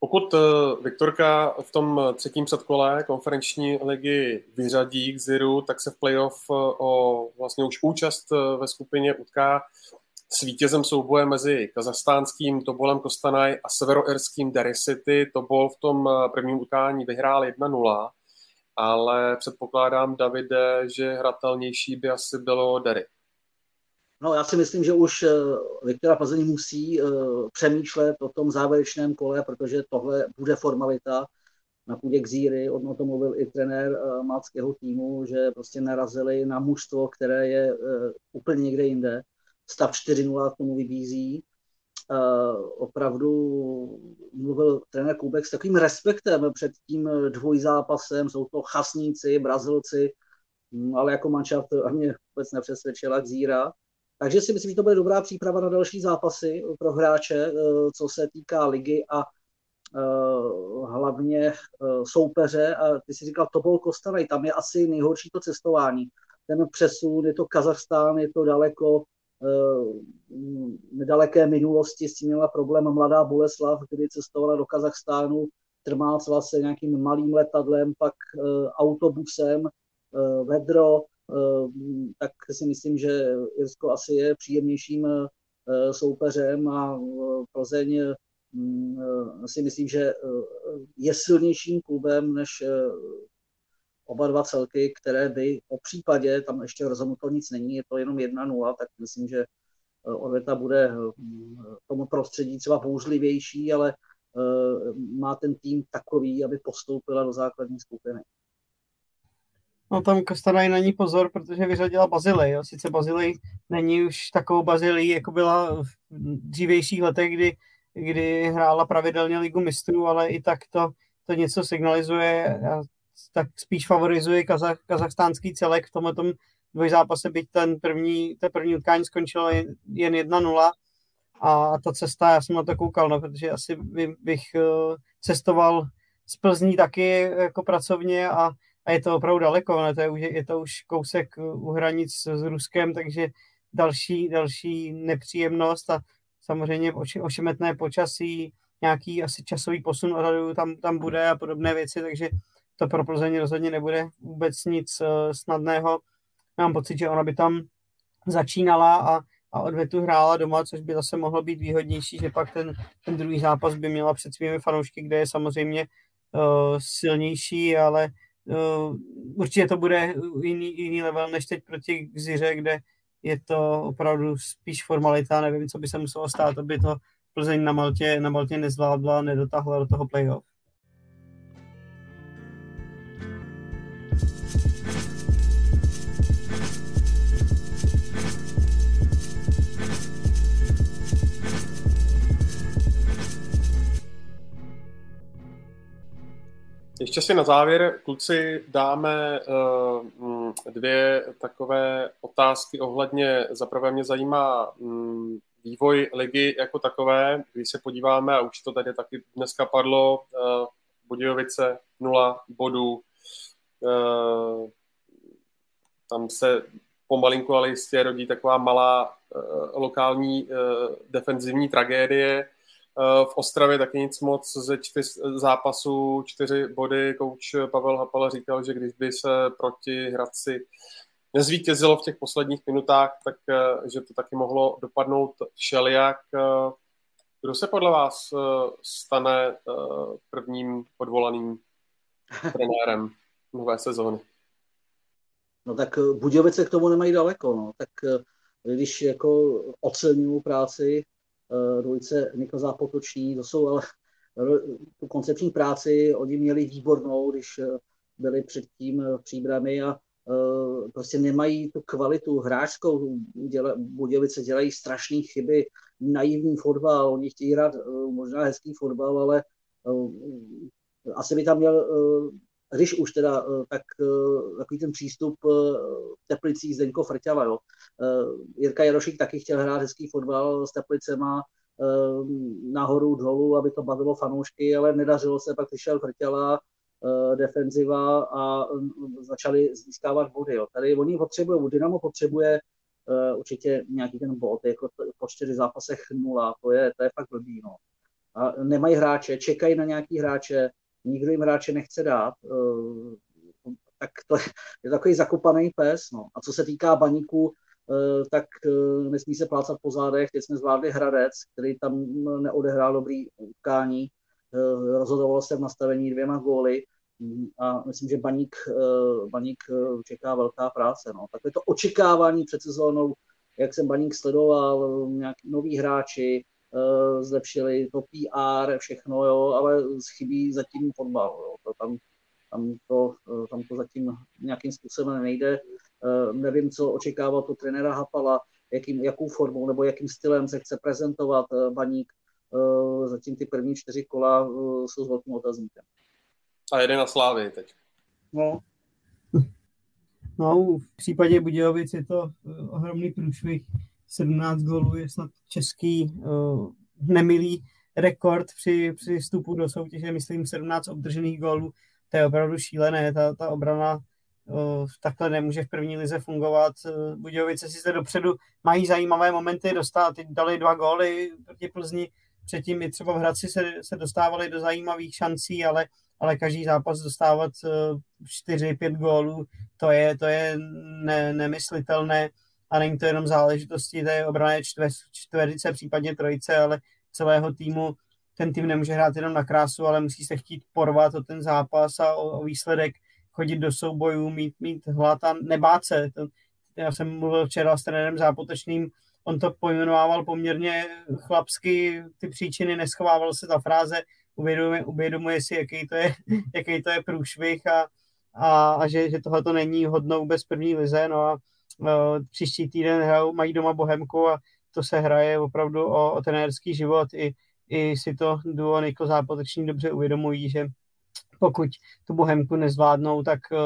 Pokud uh, Viktorka v tom třetím předkole konferenční ligy vyřadí k Ziru, tak se v playoff uh, o vlastně už účast ve skupině utká s vítězem souboje mezi kazachstánským Tobolem Kostanaj a severoirským Derry City. Tobol v tom eh, prvním utkání vyhrál 1-0, ale předpokládám, Davide, že hratelnější by asi bylo Derry. No, já si myslím, že už eh, Viktora Plzeň musí uh, přemýšlet o tom závěrečném kole, protože tohle bude formalita na půdě Xíry. O tom mluvil i trenér uh, máckého týmu, že prostě narazili na mužstvo, které je úplně někde jinde stav 4-0 k tomu vybízí. Opravdu mluvil trenér Kubek s takovým respektem před tím dvojzápasem, jsou to chasníci, brazilci, hm, ale jako manšaft a mě vůbec nepřesvědčila Zíra. Takže si myslím, že to bude dobrá příprava na další zápasy pro hráče, uh, co se týká ligy a uh, hlavně soupeře. A ty si říkal, to byl Kostarej, tam je asi nejhorší to cestování. Ten přesun, je to Kazachstán, je to daleko, Eh, nedaleké minulosti s tím měla problém mladá Boleslav, kdy cestovala do Kazachstánu, trmácla se nějakým malým letadlem, pak eh, autobusem, eh, vedro, tak si myslím, že Irsko asi je příjemnějším soupeřem a Plzeň si myslím, že je silnějším klubem než oba dva celky, které by po případě, tam ještě rozhodnuto nic není, je to jenom 1-0, tak myslím, že eh, odveta bude eh, tomu prostředí třeba bouřlivější, ale eh, má ten tým takový, aby postoupila do základní skupiny. No tam Kostanají na ní pozor, protože vyřadila Bazilej. Jo. Sice Bazilej není už takovou Bazilej, jako byla v dřívějších letech, kdy, kdy hrála pravidelně ligu mistrů, ale i tak to, to něco signalizuje. Já tak spíš favorizuje kazach, kazachstánský celek v tomhle dvojzápase, byť ten první, ten první utkání skončilo jen 1-0 a ta cesta, já jsem na to koukal, no, protože asi by, bych eh, cestoval z Plzní taky jako pracovně a, a je to opravdu daleko, ne? To je, je to už kousek u hranic s Ruskem, takže další, další nepříjemnost a samozřejmě ošemetné počasí, nějaký asi časový posun odhadu tam, tam bude a podobné věci, takže to pro Plzeň rozhodně nebude vůbec nic eh, snadného. Mám pocit, že ona by tam začínala a, a odvetu hrála doma, což by zase mohlo být výhodnější, že pak ten, ten druhý zápas by měla před svými fanoušky, kde je samozřejmě uh, silnější, ale určitě to bude jiný, jiný level než teď proti Gziře, kde, je to opravdu spíš formalita, nevím, co by se muselo stát, aby to Plzeň na Maltě, na Maltě nezvládla, nedotáhla do toho playoff. Ještě si na závěr, kluci, dáme uh, dvě takové otázky ohledně, zaprvé mě zajímá um, vývoj ligy jako takové, když se podíváme, a už to tady taky dneska padlo, uh, Budějovice 0 bodů, uh, tam se pomalinku, ale jistě rodí taková malá lokální defenzivní tragédie, v Ostravě taky nic moc ze čtyř zápasů, čtyři body. Kouč Pavel Hapala říkal, že když by se proti Hradci nezvítězilo v těch posledních minutách, tak eh, že to taky mohlo dopadnout všelijak. Eh, kdo se podle vás eh, stane prvním odvolaným trenérem nové sezóny? No tak Budějovice k tomu nemají daleko. No. Tak když jako oceňují práci Eh, dvojice Nikol Zápotoční, to jsou ale tu koncepční práci oni měli výbornou, když eh, byli předtím příbrami a eh, prostě nemají tu kvalitu hráčskou. Děla, Budějovice dělají strašné chyby, naivní fotbal, oni chtějí hrát možná hezký fotbal, ale asi by tam měl když už teda, tak takový ten přístup v Teplicích Zdeňko Frťava, jo. Jirka Jarošík taky chtěl hrát hezký fotbal s Teplicema, nahoru, dolů, aby to bavilo fanoušky, ale nedařilo se, pak přišel Frťala, defenziva a začali získávat body. Jo. Tady oni potřebují, Dynamo potřebuje určitě nějaký ten bod, jako po čtyři zápasech nula, to je, to je fakt blbý. No. A nemají hráče, čekají na nějaký hráče, nikdo jim hráče nechce dát, eh, tak to je takový zakopaný pes. No. A co se týká baníku, eh, tak eh, nesmí se plácat po zádech. Teď jsme zvládli Hradec, který tam neodehrál dobrý utkání. Rozhodoval se v nastavení dvěma góly a myslím, že baník, baník čeká velká práce. No. je to očekávání před sezónou, jak jsem baník sledoval, nějaký noví hráči, zlepšili to PR, všechno, jo, ale chybí zatím fotbal. Jo. To tam, tam, to, eh, tam to zatím nějakým způsobem nejde. Eh, nevím, co očekává to trenéra Hapala, jakým, jakou formou nebo jakým stylem se chce prezentovat Baník. Zatím ty první čtyři kola jsou s velkým otazníkem. A jede na Slávy teď. No. No, v případě Budějovic je to ohromný průšvih 17 gólů je snad český uh, nemilý rekord při, při vstupu do soutěže, myslím 17 obdržených gólů, to je opravdu šílené, ta, ta obrana uh, takhle nemůže v první lize fungovat. Uh, Budějovice si zde dopředu mají zajímavé momenty dostat, teď dali dva góly proti Plzni, předtím i třeba v Hradci se, se dostávali do zajímavých šancí, ale, ale každý zápas dostávat uh, 4-5 gólů, to je, to je ne, nemyslitelné a není to jenom záležitosti té obrané čtver, čtverice, případně trojice, ale celého týmu. Ten tým nemůže hrát jenom na krásu, ale musí se chtít porvat o ten zápas a o, o výsledek, chodit do soubojů, mít, mít hlad a nebát se. To, já jsem mluvil včera s trenérem zápotečným, on to pojmenovával poměrně chlapsky, ty příčiny, neschovával se ta fráze, uvědomuje, uvědomuje si, jaký to je, jaký to je průšvih a, a, a že, že tohle to není hodno vůbec první lize, no a příští týden hrajou, mají doma Bohemku a to se hraje opravdu o, o trenérský život. I, I si to duo Niko Zápoteční dobře uvědomují, že pokud tu Bohemku nezvládnou, tak uh,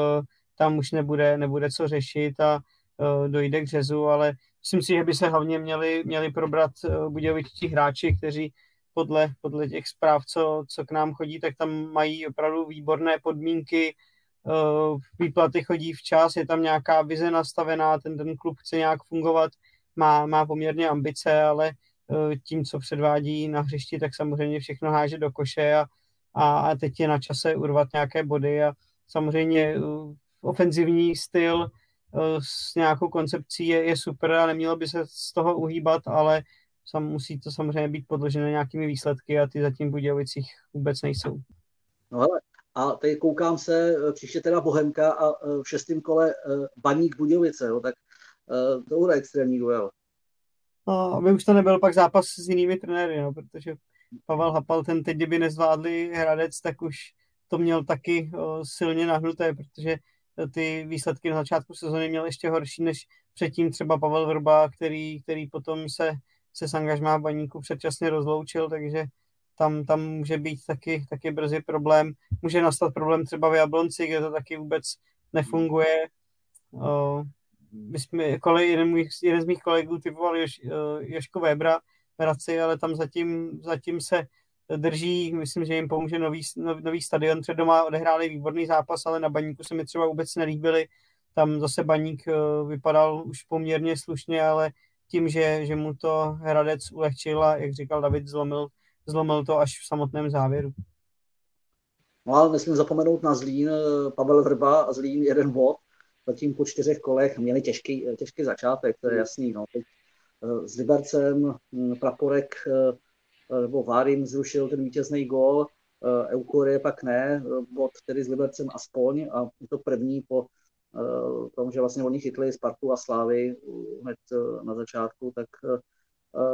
tam už nebude, nebude co řešit a uh, dojde k řezu, ale myslím si, že by se hlavně měli, měli probrat uh, budějovičtí hráči, kteří podle, podle těch zpráv, co, co k nám chodí, tak tam mají opravdu výborné podmínky, Eh, výplaty chodí včas, je tam nějaká vize nastavená, ten, ten klub chce nějak fungovat, má, má poměrně ambice, ale eh, tím, co předvádí na hřišti, tak samozřejmě všechno háže do koše a, a, teď je na čase urvat nějaké body a samozřejmě eh, ofenzivní styl s nějakou koncepcí je, je super a nemělo by se z toho uhýbat, ale sam, musí to samozřejmě být podložené nějakými výsledky a ty zatím v Budějovicích vůbec nejsou. No ale a teď koukám se, eh, příště teda Bohemka a eh, v šestém kole eh, Baník Budějovice, jo, tak to bude extrémní duel. No, aby už to nebyl pak zápas s jinými trenéry, no, protože Pavel Hapal, ten teď, kdyby nezvládli Hradec, tak už to měl taky silně nahnuté, protože ty výsledky na začátku sezóny měl ještě horší než předtím třeba Pavel Vrba, který, který potom se, se s angažmá baníku předčasně rozloučil, takže tam, tam může být taky, taky brzy problém. Může nastat problém třeba v Jablonci, kde to taky vůbec nefunguje. O, my jsme, kole, jeden, můj, jeden z mých kolegů typoval Jož, Jožko Webra v Hradci, ale tam zatím, zatím se drží, myslím, že jim pomůže nový, nový stadion, třeba doma odehráli výborný zápas, ale na baníku se mi třeba vůbec nelíbili, tam zase baník vypadal už poměrně slušně, ale tím, že, že mu to Hradec ulehčil a, jak říkal David, zlomil, zlomil to až v samotném závěru. No ale nesmím zapomenout na Zlín, Pavel Vrba a Zlín jeden bod, zatím po čtyřech kolech měli těžký, těžký začátek, to je jasný. No. Eh, s Libercem hm, Praporek eh, nebo Várim zrušil ten vítězný eh, Eukorie pak ne, bod tedy s Libercem aspoň a je to první po tom, že vlastně oni chytli Spartu a Slávy hned na začátku, tak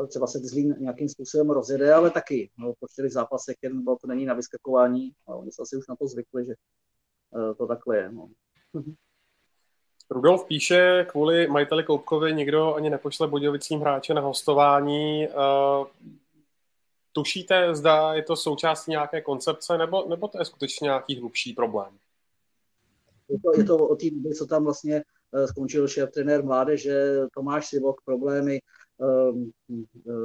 třeba se Zlín nějakým způsobem rozjede, ale taky no, po čtyřech zápasech jeden bod není na vyskakování a oni se asi už na to zvykli, že to takhle je. No. Rudolf píše, kvůli majiteli Koupkovi nikdo ani nepošle Budějovicím hráče na hostování. Uh, tušíte, zda je to součástí nějaké koncepce, nebo, nebo to je skutečně nějaký hlubší problém? Je to, je to o té co tam vlastně skončil šéf trenér mládeže, Tomáš Sivok, problémy,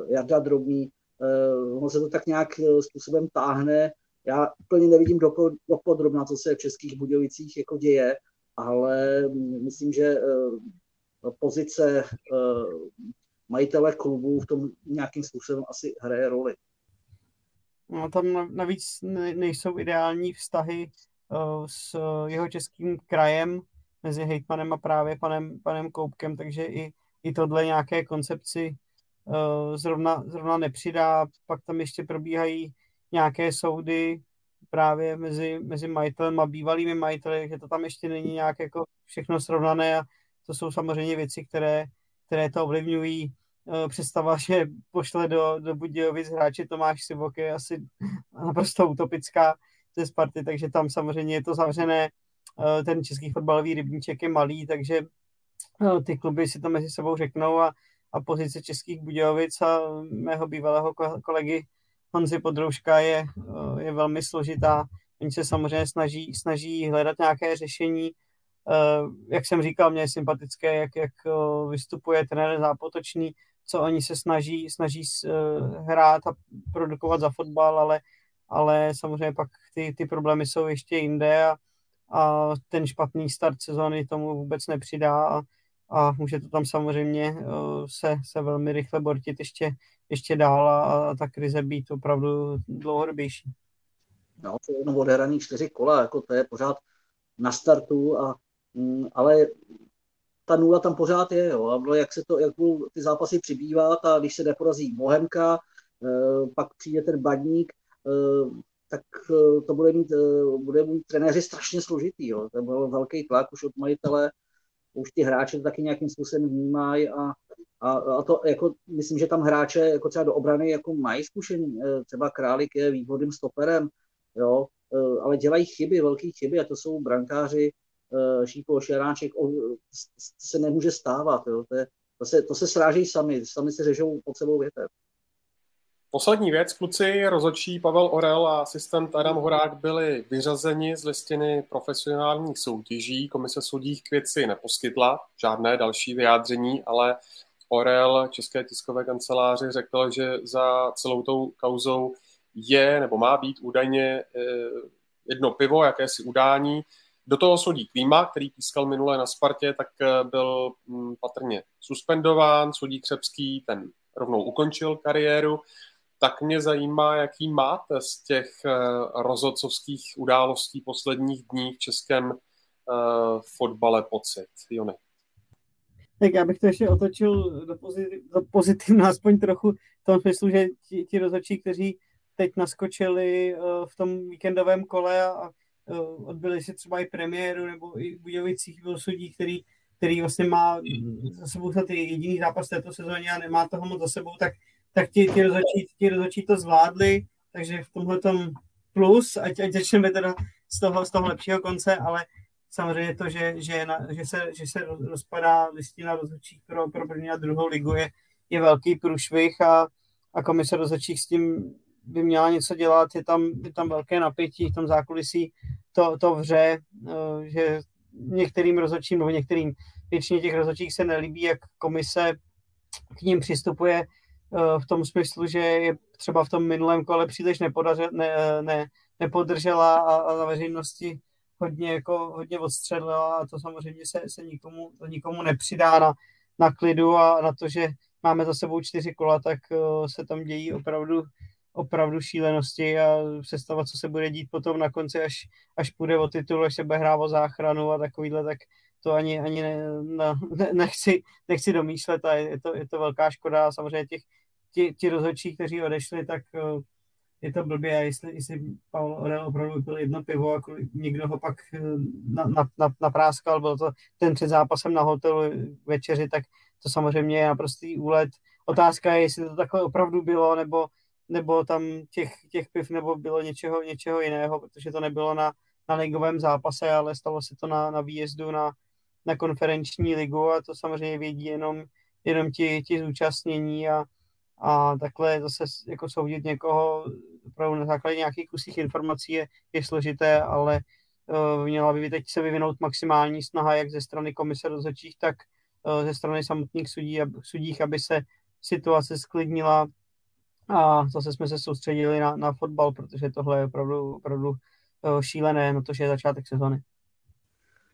Jarda Drobný, uh, ono se to tak nějak způsobem táhne. Já úplně nevidím do, do podrobna, co se v Českých Budějovicích jako děje, ale myslím, že eh, pozice eh, majitele klubu v tom nějakým způsobem asi hraje roli. No, tam navíc nejsou ideální vztahy eh, s jeho českým krajem mezi hejtmanem a právě panem, panem Koupkem, takže i, i tohle nějaké koncepci zrovna, zrovna nepřidá. Pak tam ještě probíhají nějaké soudy právě mezi, mezi majitelem a bývalými majiteli, že to tam ještě není nějak jako všechno srovnané a to jsou samozřejmě věci, které, které to ovlivňují. E, představa, že pošle do, do Budějovic hráče Tomáš Sivok je asi naprosto utopická ze Sparty, takže tam samozřejmě je to zavřené. E, ten český fotbalový rybníček je malý, takže ty kluby si to mezi sebou řeknou a, a pozice českých Budějovic a mého bývalého kolegy Honzi Podrouška je, eh, je velmi složitá. Oni se samozřejmě snaží, snaží hledat nějaké řešení. Eh, jak jsem říkal, mě je sympatické, jak, jak eh, vystupuje trenér Zápotočný, co oni se snaží, snaží hrát a produkovat za fotbal, ale, ale samozřejmě pak ty, ty problémy jsou ještě jinde a, a ten špatný start sezóny tomu vůbec nepřidá a, a může to tam samozřejmě se, se velmi rychle bortit ještě, ještě dál a, a ta krize být opravdu dlouhodobější. No, to je jenom odehraný čtyři kola, jako to je pořád na startu, a, mm, ale ta nula tam pořád je, jo, a jak se to, jak budou ty zápasy přibývat a když se neporazí Bohemka, eh, pak přijde ten badník, eh, tak eh, to bude mít, bude mít trenéři strašně složitý, jo. to byl velký tlak už od majitele, už ty hráči to taky nějakým způsobem vnímají a, a, a to jako, myslím, že tam hráče jako třeba do obrany jako mají zkušení, eh, třeba Králik je výborným stoperem, jo, eh, ale dělají chyby, velké chyby a to jsou brankáři, eh, Šípo, Šeráček, se nemůže stávat, jo, to, je, to, se, to se sráží sami, sami se řežou pod sebou větev. Poslední věc, kluci, rozhodčí Pavel Orel a asistent Adam Horák byli vyřazeni z listiny profesionálních soutěží. Komise soudích k věci neposkytla žádné další vyjádření, ale Orel České tiskové kanceláři řekl, že za celou tou kauzou je nebo má být údajně eh, jedno pivo, jakési udání. Do toho soudí Klíma, který pískal minule na Spartě, tak eh, byl hm, patrně suspendován. Soudí Křepský, ten rovnou ukončil kariéru tak mě zajímá, jaký máte z těch uh, rozhodcovských událostí posledních dní v českém uh, fotbale pocit, Jony. Tak já bych to ještě otočil do, pozitiv, do pozitivna aspoň trochu v tom smyslu, že ti, ti rozhodčí, kteří teď naskočili uh, v tom víkendovém kole a odbyli si třeba i premiéru nebo i Budějovicích byl sudí, který který vlastně má za sebou ty jediný zápas této sezóně a nemá toho moc za sebou, tak, tak ti, ti, rozhodčí, ti rozhodčí to zvládli, takže v tomhle tom plus, ať, ať začneme teda z toho, z toho lepšího konce, ale samozřejmě to, že, že, na, že, se, že se rozpadá listina rozhodčích pro, pro první a druhou ligu je, je velký průšvih a, a komise rozhodčích s tím by měla něco dělat, je tam, je tam velké napětí v tom zákulisí. To, to vře, eh, že některým rozhodčím nebo některým většině těch rozhodčích se nelíbí, jak komise k ním přistupuje v tom smyslu, že je třeba v tom minulém kole příliš nepodaře, ne, ne, nepodržela a, a na veřejnosti hodně, jako, hodně odstřelila a to samozřejmě se, se nikomu, to nikomu nepřidá na, na klidu a na to, že máme za sebou čtyři kola, tak uh, se tam dějí opravdu opravdu šílenosti a představa, co se bude dít potom na konci, až, až půjde o titul, až se bude hrát o záchranu a takovýhle, tak to ani, ani ne, ne, nechci, nechci domýšlet a je to, je to velká škoda a samozřejmě těch, ti, ti rozhodčí, kteří odešli, tak uh, je to blbě a jestli, jestli Paul Orel opravdu vypil jedno pivo a někdo ho pak eh, na, na, na, napráskal, byl to ten před zápasem na hotelu večeři, tak to samozřejmě je naprostý úlet. Otázka je, jestli to takhle opravdu bylo, nebo, nebo tam těch, těch piv nebo bylo něčeho, něčeho jiného, protože to nebylo na, na ligovém zápase, ale stalo se to na, na výjezdu na, na konferenční ligu a to samozřejmě vědí jenom, jenom ti, ti zúčastnění a, a takhle zase jako soudit někoho opravdu na základě nějakých kusích informací je, je složité, ale uh, měla by teď se vyvinout maximální snaha jak ze strany komise rozhodčích, tak uh, ze strany samotných sudí, ab, sudích, aby se situace sklidnila a zase jsme se soustředili na, na fotbal, protože tohle je opravdu, opravdu uh, šílené, no to, že je začátek sezony.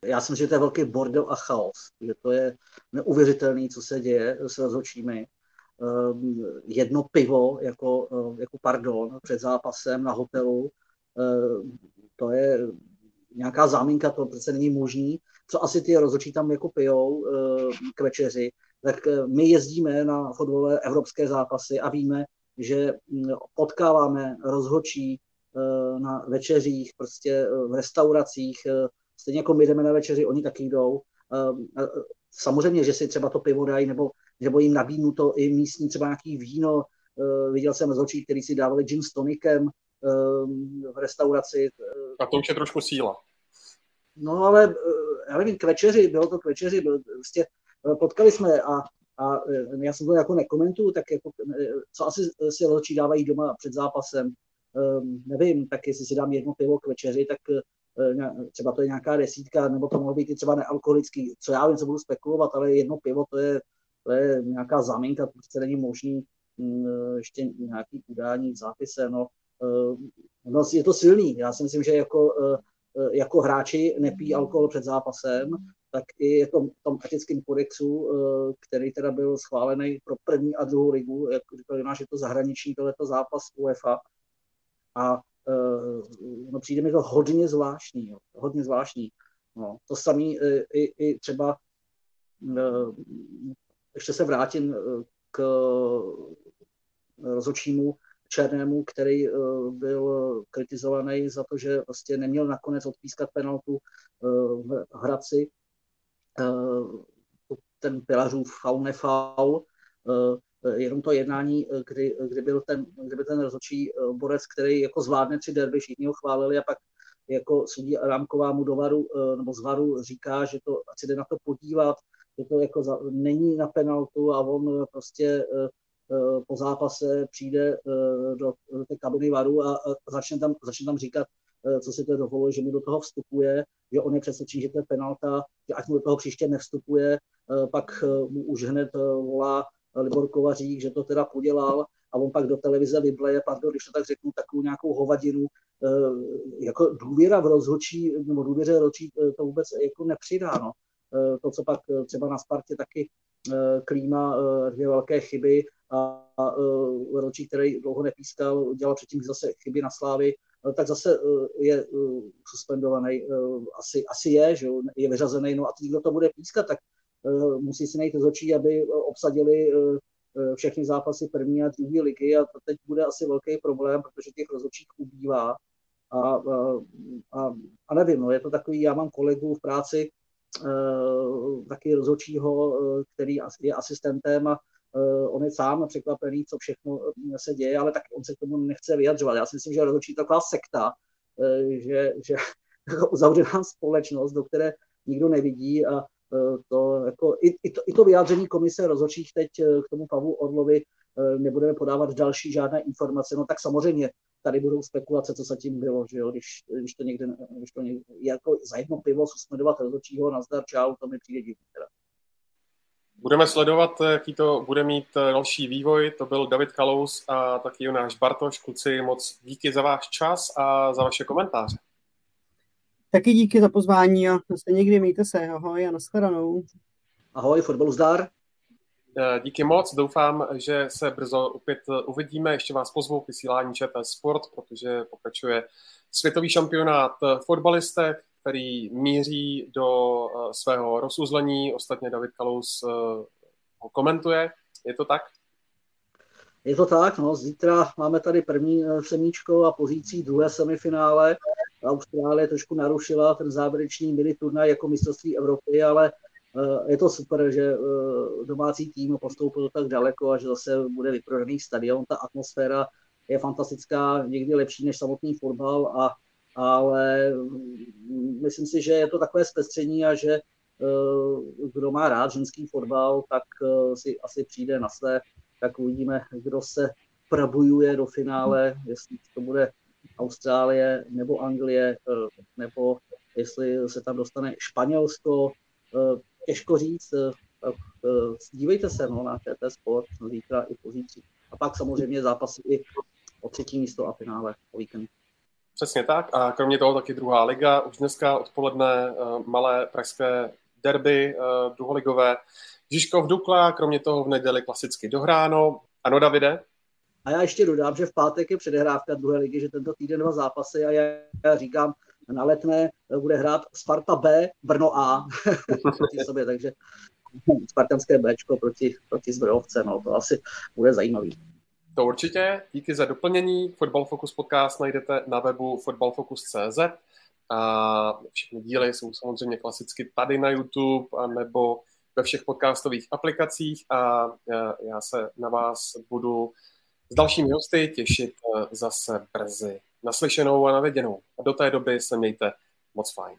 Já si myslím, že to je velký bordel a chaos, že to je neuvěřitelný, co se děje s rozhodčími Ehm, jedno pivo jako, eh, jako pardon před zápasem na hotelu. Ehm, to je nějaká záminka, to přece není možný. Co asi ty rozhodčí tam jako pijou ehm, k večeři, tak eh, my jezdíme na fotbalové evropské zápasy a víme, že hm, potkáváme rozhodčí eh, na večeřích, prostě v restauracích, stejně jako my jdeme na večeři, oni taky jdou. Samozřejmě, že si třeba to pivo dají, nebo nebo jim nabídnuto i místní třeba nějaký víno. Eh, viděl jsem rozhodčí, který si dávali gin s tonikem eh, v restauraci. A to už je trošku síla. No ale já nevím, k večeři, bylo to k večeři, bylo, prostě potkali jsme a, a já jsem to jako nekomentuju, tak jako, co asi si rozhodčí dávají doma před zápasem, nevím, tak jestli si dám jedno pivo k večeři, tak třeba to je nějaká desítka, nebo to mohlo být i třeba nealkoholický, co já vím, co budu spekulovat, ale jedno pivo to je to je nějaká záminka, to prostě není možný mm, ještě nějaký udání v zápise. No, eh, no, je to silný. Já si myslím, že jako, eh, eh, jako hráči nepí alkohol před zápasem, tak i je to v tom etickém kodexu, který teda byl schválený pro první a druhou ligu, jak říkal Jonáš, je to zahraniční tohleto zápas UEFA. A no, přijde mi to hodně zvláštní, jo, hodně zvláštní. No, to samé i, i třeba ještě se vrátím eh, k eh, rozhodčímu Černému, který eh, byl kritizovaný za to, že vlastně neměl nakonec odpískat penaltu v Hradci. Ten Pilařův faul nefaul, jenom to jednání, kdy, kdy, byl ten, kdy byl ten rozhodčí borec, který jako zvládne tři derby, všichni ho chválili a pak jako sudí Rámková mu do varu, nebo z varu říká, že to asi jde na to podívat, že to jako za, není na penaltu a on eh, prostě eh, eh, po zápase přijde do, do té kabiny varu a, a začne, tam, začne tam říkat, co si to dovoluje, že mu do toho vstupuje, že on je přesvědčí, že to je penalta, že ať mu do toho příště nevstupuje, pak mu už hned volá Libor Kovařík, že to teda podělal a on pak do televize vybleje, pardon, když to tak řeknu, takovou nějakou hovadinu, jako důvěra v rozhodčí, nebo důvěře rozhodčí to vůbec jako nepřidá, no. Eh, to, co pak eh, třeba na Spartě taky eh, Klíma dvě velké chyby a Ročí, který dlouho nepískal, dělal předtím zase chyby na Slávy, tak zase je suspendovaný. Asi, asi je, že je vyřazený, no a teď kdo to bude pískat, tak musí si najít z očí, aby obsadili všechny zápasy první a druhé ligy a to teď bude asi velký problém, protože těch rozhodčích ubývá. A, a, a, a nevím, no, je to takový, já mám kolegu v práci, taky rozhodčího, který je asistentem a on je sám překvapený, co všechno se děje, ale tak on se k tomu nechce vyjadřovat. Já si myslím, že rozhodčí je taková sekta, že, že uzavřená společnost, do které nikdo nevidí a to, jako, i, i, to, i to vyjádření komise rozhodčích teď k tomu Pavlu Orlovi nebudeme podávat další žádné informace, no tak samozřejmě tady budou spekulace, co se tím bylo, že jo, když, když to někde, když to někde, jako za jedno pivo suspendovat rozhodčího, nazdar, čau, to mi přijde divný teda. Budeme sledovat, jaký to bude mít eh, další vývoj. To byl David Kalous a taky Jonáš Bartoš. Kluci, moc díky za váš čas a za vaše komentáře. Taky díky za pozvání a se někdy mějte se. Ahoj a nashledanou. Ahoj, fotbalu zdar. Eh, díky moc, doufám, že se brzo opět uvidíme. Ještě vás pozvu k vysílání ČT Sport, protože pokračuje světový šampionát fotbalistek, který míří do eh, svého rozuzlení. Ostatně David Kalous eh, ho komentuje. Je to tak? Je to tak, no. Zítra máme tady první semíčko a pozicí druhé semifinále. Austrálie trošku narušila ten závěrečný mini turnaj jako mistrovství Evropy, ale Eh, je to super, že eh, domácí tým postoupil tak daleko a že zase bude vyprodaný stadion. Ta atmosféra je fantastická, někdy lepší než samotný fotbal, a, ale mm, myslím si, že je to takové zpestření a že eh, kdo má rád ženský fotbal, tak si asi přijde na své, tak uvidíme, kdo se probujuje do finále, jestli to bude Austrálie nebo Anglie, nebo jestli se tam dostane Španělsko těžko říct, eh, eh, dívejte se no, na ČT Sport zítra i pozítří. A pak samozřejmě zápasy i o třetí místo a finále o víkend. Přesně tak a kromě toho taky druhá liga. Už dneska odpoledne malé pražské derby uh, druholigové. Žižkov Dukla, kromě toho v neděli klasicky dohráno. Ano, Davide? A já ještě dodám, že v pátek je předehrávka druhé ligy, že tento týden dva zápasy a já, já říkám, na letné bude hrát Sparta B, Brno A proti sobě, takže spartanské B proti, proti zbrojovce, no to asi bude zajímavý. To určitě. Díky za doplnění. Football Focus podcast najdete na webu footballfocus.cz a všechny díly jsou samozřejmě klasicky tady na YouTube a nebo ve všech podcastových aplikacích a já se na vás budu s dalšími hosty těšit zase brzy naslyšenou a navěděnou. A do té doby se mějte moc fajn.